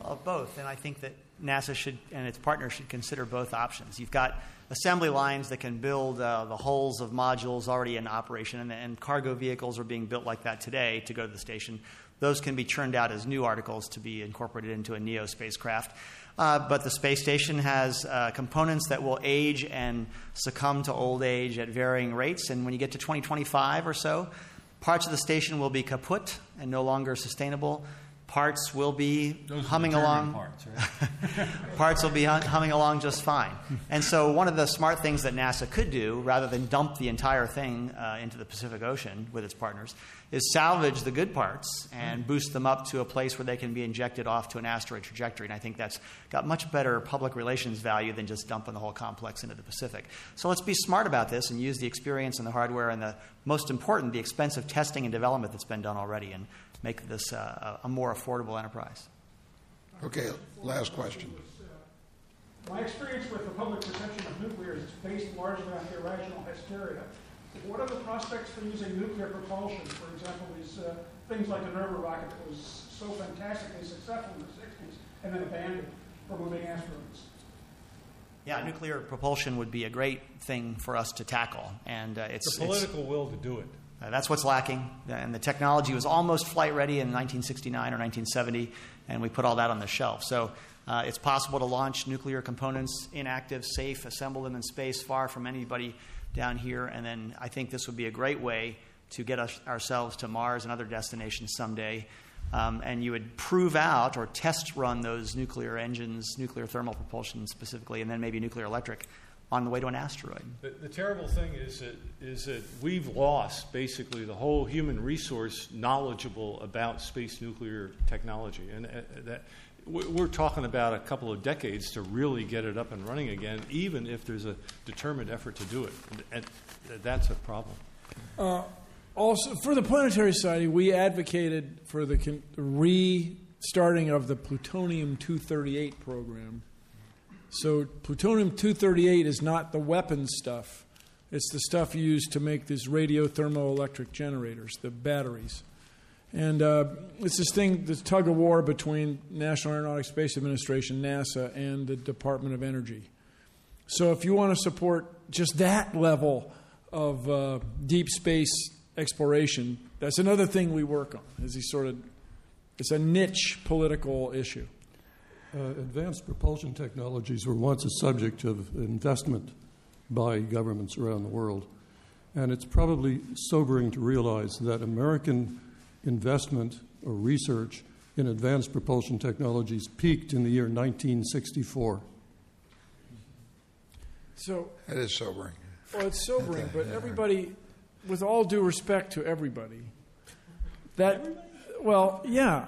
Of both, and I think that NASA should and its partners should consider both options. You've got assembly lines that can build uh, the hulls of modules already in operation, and, and cargo vehicles are being built like that today to go to the station. Those can be churned out as new articles to be incorporated into a NEO spacecraft. Uh, but the space station has uh, components that will age and succumb to old age at varying rates. And when you get to 2025 or so, parts of the station will be kaput and no longer sustainable. Parts will be Those humming along. parts, right? *laughs* *laughs* parts will be hum- humming along just fine. And so, one of the smart things that NASA could do, rather than dump the entire thing uh, into the Pacific Ocean with its partners, is salvage the good parts and boost them up to a place where they can be injected off to an asteroid trajectory. And I think that's got much better public relations value than just dumping the whole complex into the Pacific. So, let's be smart about this and use the experience and the hardware and the most important, the expensive testing and development that's been done already and make this uh, a a more affordable enterprise. Okay, last question. My experience with the public perception of nuclear is based largely on irrational hysteria. What are the prospects for using nuclear propulsion? For example, these uh, things like the Nerva rocket that was so fantastically successful in the 60s and then abandoned for moving asteroids. Yeah, nuclear propulsion would be a great thing for us to tackle, and uh, it's the political will to do it. Uh, that's what's lacking, and the technology was almost flight ready in 1969 or 1970, and we put all that on the shelf. So uh, it's possible to launch nuclear components inactive, safe, assemble them in space far from anybody down here, and then I think this would be a great way to get us, ourselves to Mars and other destinations someday. Um, and you would prove out or test run those nuclear engines, nuclear thermal propulsion specifically, and then maybe nuclear electric on the way to an asteroid. The, the terrible thing is that, is that we've lost basically the whole human resource knowledgeable about space nuclear technology. And uh, that, we- we're talking about a couple of decades to really get it up and running again, even if there's a determined effort to do it. And, and that's a problem. Uh, also, for the Planetary Society, we advocated for the con- restarting of the plutonium 238 program. So, plutonium 238 is not the weapons stuff, it's the stuff used to make these radio thermoelectric generators, the batteries. And uh, it's this thing, this tug of war between National Aeronautics Space Administration, NASA, and the Department of Energy. So if you want to support just that level of uh, deep space exploration, that's another thing we work on. Is these sort of, it's a niche political issue. Uh, advanced propulsion technologies were once a subject of investment by governments around the world. And it's probably sobering to realize that American investment or research in advanced propulsion technologies peaked in the year 1964. So That is sobering. Well, it's sobering, but everybody, with all due respect to everybody, that, well, yeah,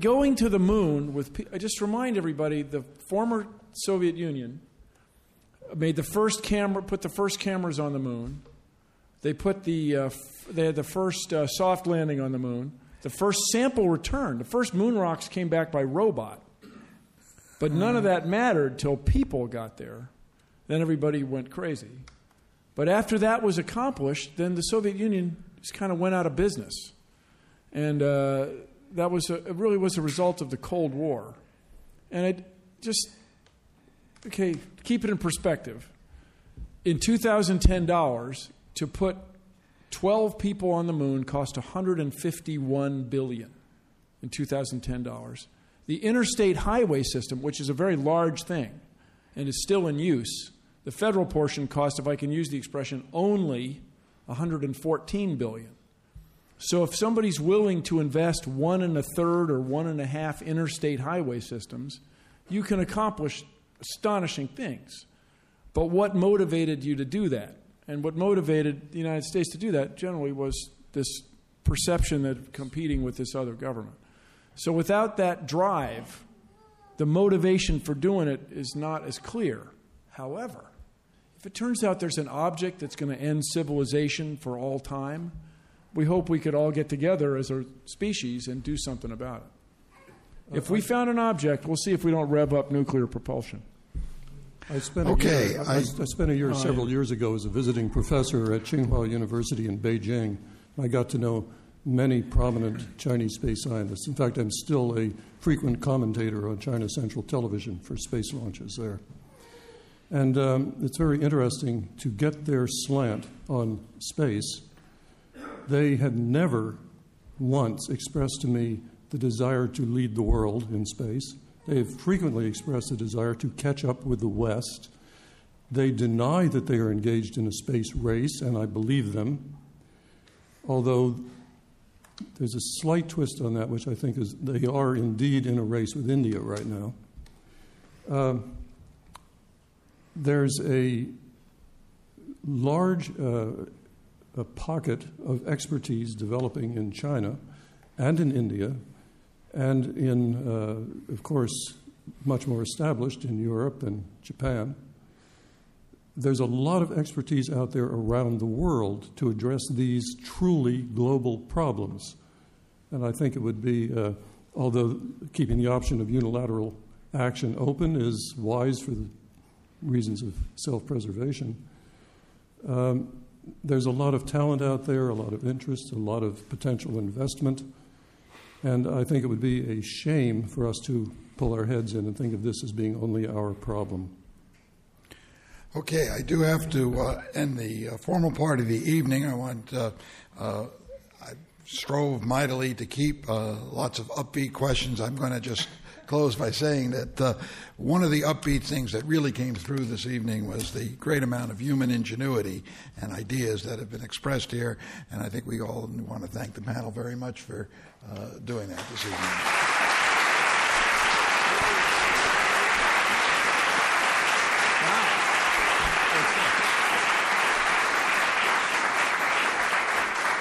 going to the moon with, pe- I just remind everybody the former Soviet Union made the first camera, put the first cameras on the moon. They put the, uh, f- they had the first uh, soft landing on the moon. The first sample return, the first moon rocks came back by robot. But none of that mattered till people got there. Then everybody went crazy. But after that was accomplished, then the Soviet Union just kind of went out of business. And uh, that was a, it really was a result of the Cold War. And it just, okay, keep it in perspective. In 2010 dollars, to put 12 people on the moon cost 151 billion in 2010 dollars. The interstate highway system, which is a very large thing and is still in use, the federal portion cost, if I can use the expression, only 114 billion. So if somebody's willing to invest one and a third or one and a half interstate highway systems, you can accomplish astonishing things. But what motivated you to do that? And what motivated the United States to do that generally was this perception that competing with this other government. So without that drive, the motivation for doing it is not as clear. However, if it turns out there's an object that's going to end civilization for all time, we hope we could all get together as a species and do something about it. If we found an object, we'll see if we don't rev up nuclear propulsion. I spent Okay, a year, I, I- I spent a year Oh, several years ago as a visiting professor at Tsinghua University in Beijing. I got to know many prominent Chinese space scientists. In fact, I'm still a frequent commentator on China Central Television for space launches there. And um, it's very interesting to get their slant on space. They had never once expressed to me the desire to lead the world in space. They have frequently expressed a desire to catch up with the West. They deny that they are engaged in a space race, and I believe them. Although there's a slight twist on that, which I think is they are indeed in a race with India right now. Um, there's a large uh, a pocket of expertise developing in China and in India, and in, uh, of course, much more established in Europe and Japan. There's a lot of expertise out there around the world to address these truly global problems. And I think it would be, uh, although keeping the option of unilateral action open is wise for the reasons of self preservation, um, there's a lot of talent out there, a lot of interest, a lot of potential investment. And I think it would be a shame for us to pull our heads in and think of this as being only our problem. Okay, I do have to uh, end the uh, formal part of the evening. I want uh, uh I strove mightily to keep uh, lots of upbeat questions. I'm going to just close by saying that uh, one of the upbeat things that really came through this evening was the great amount of human ingenuity and ideas that have been expressed here. And I think we all want to thank the panel very much for uh, doing that this evening.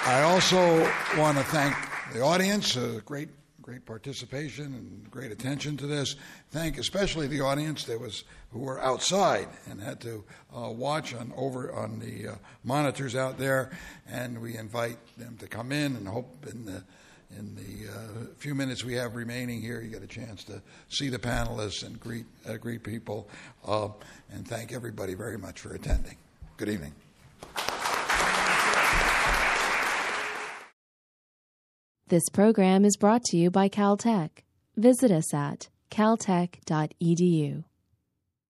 I also want to thank the audience, a great great participation and great attention to this. Thank especially the audience that was who were outside and had to uh, watch on over on the uh, monitors out there. And we invite them to come in and hope in the in the uh, few minutes we have remaining here, you get a chance to see the panelists and greet uh, greet people. Uh, and thank everybody very much for attending. Good evening. This program is brought to you by Caltech. Visit us at caltech.edu.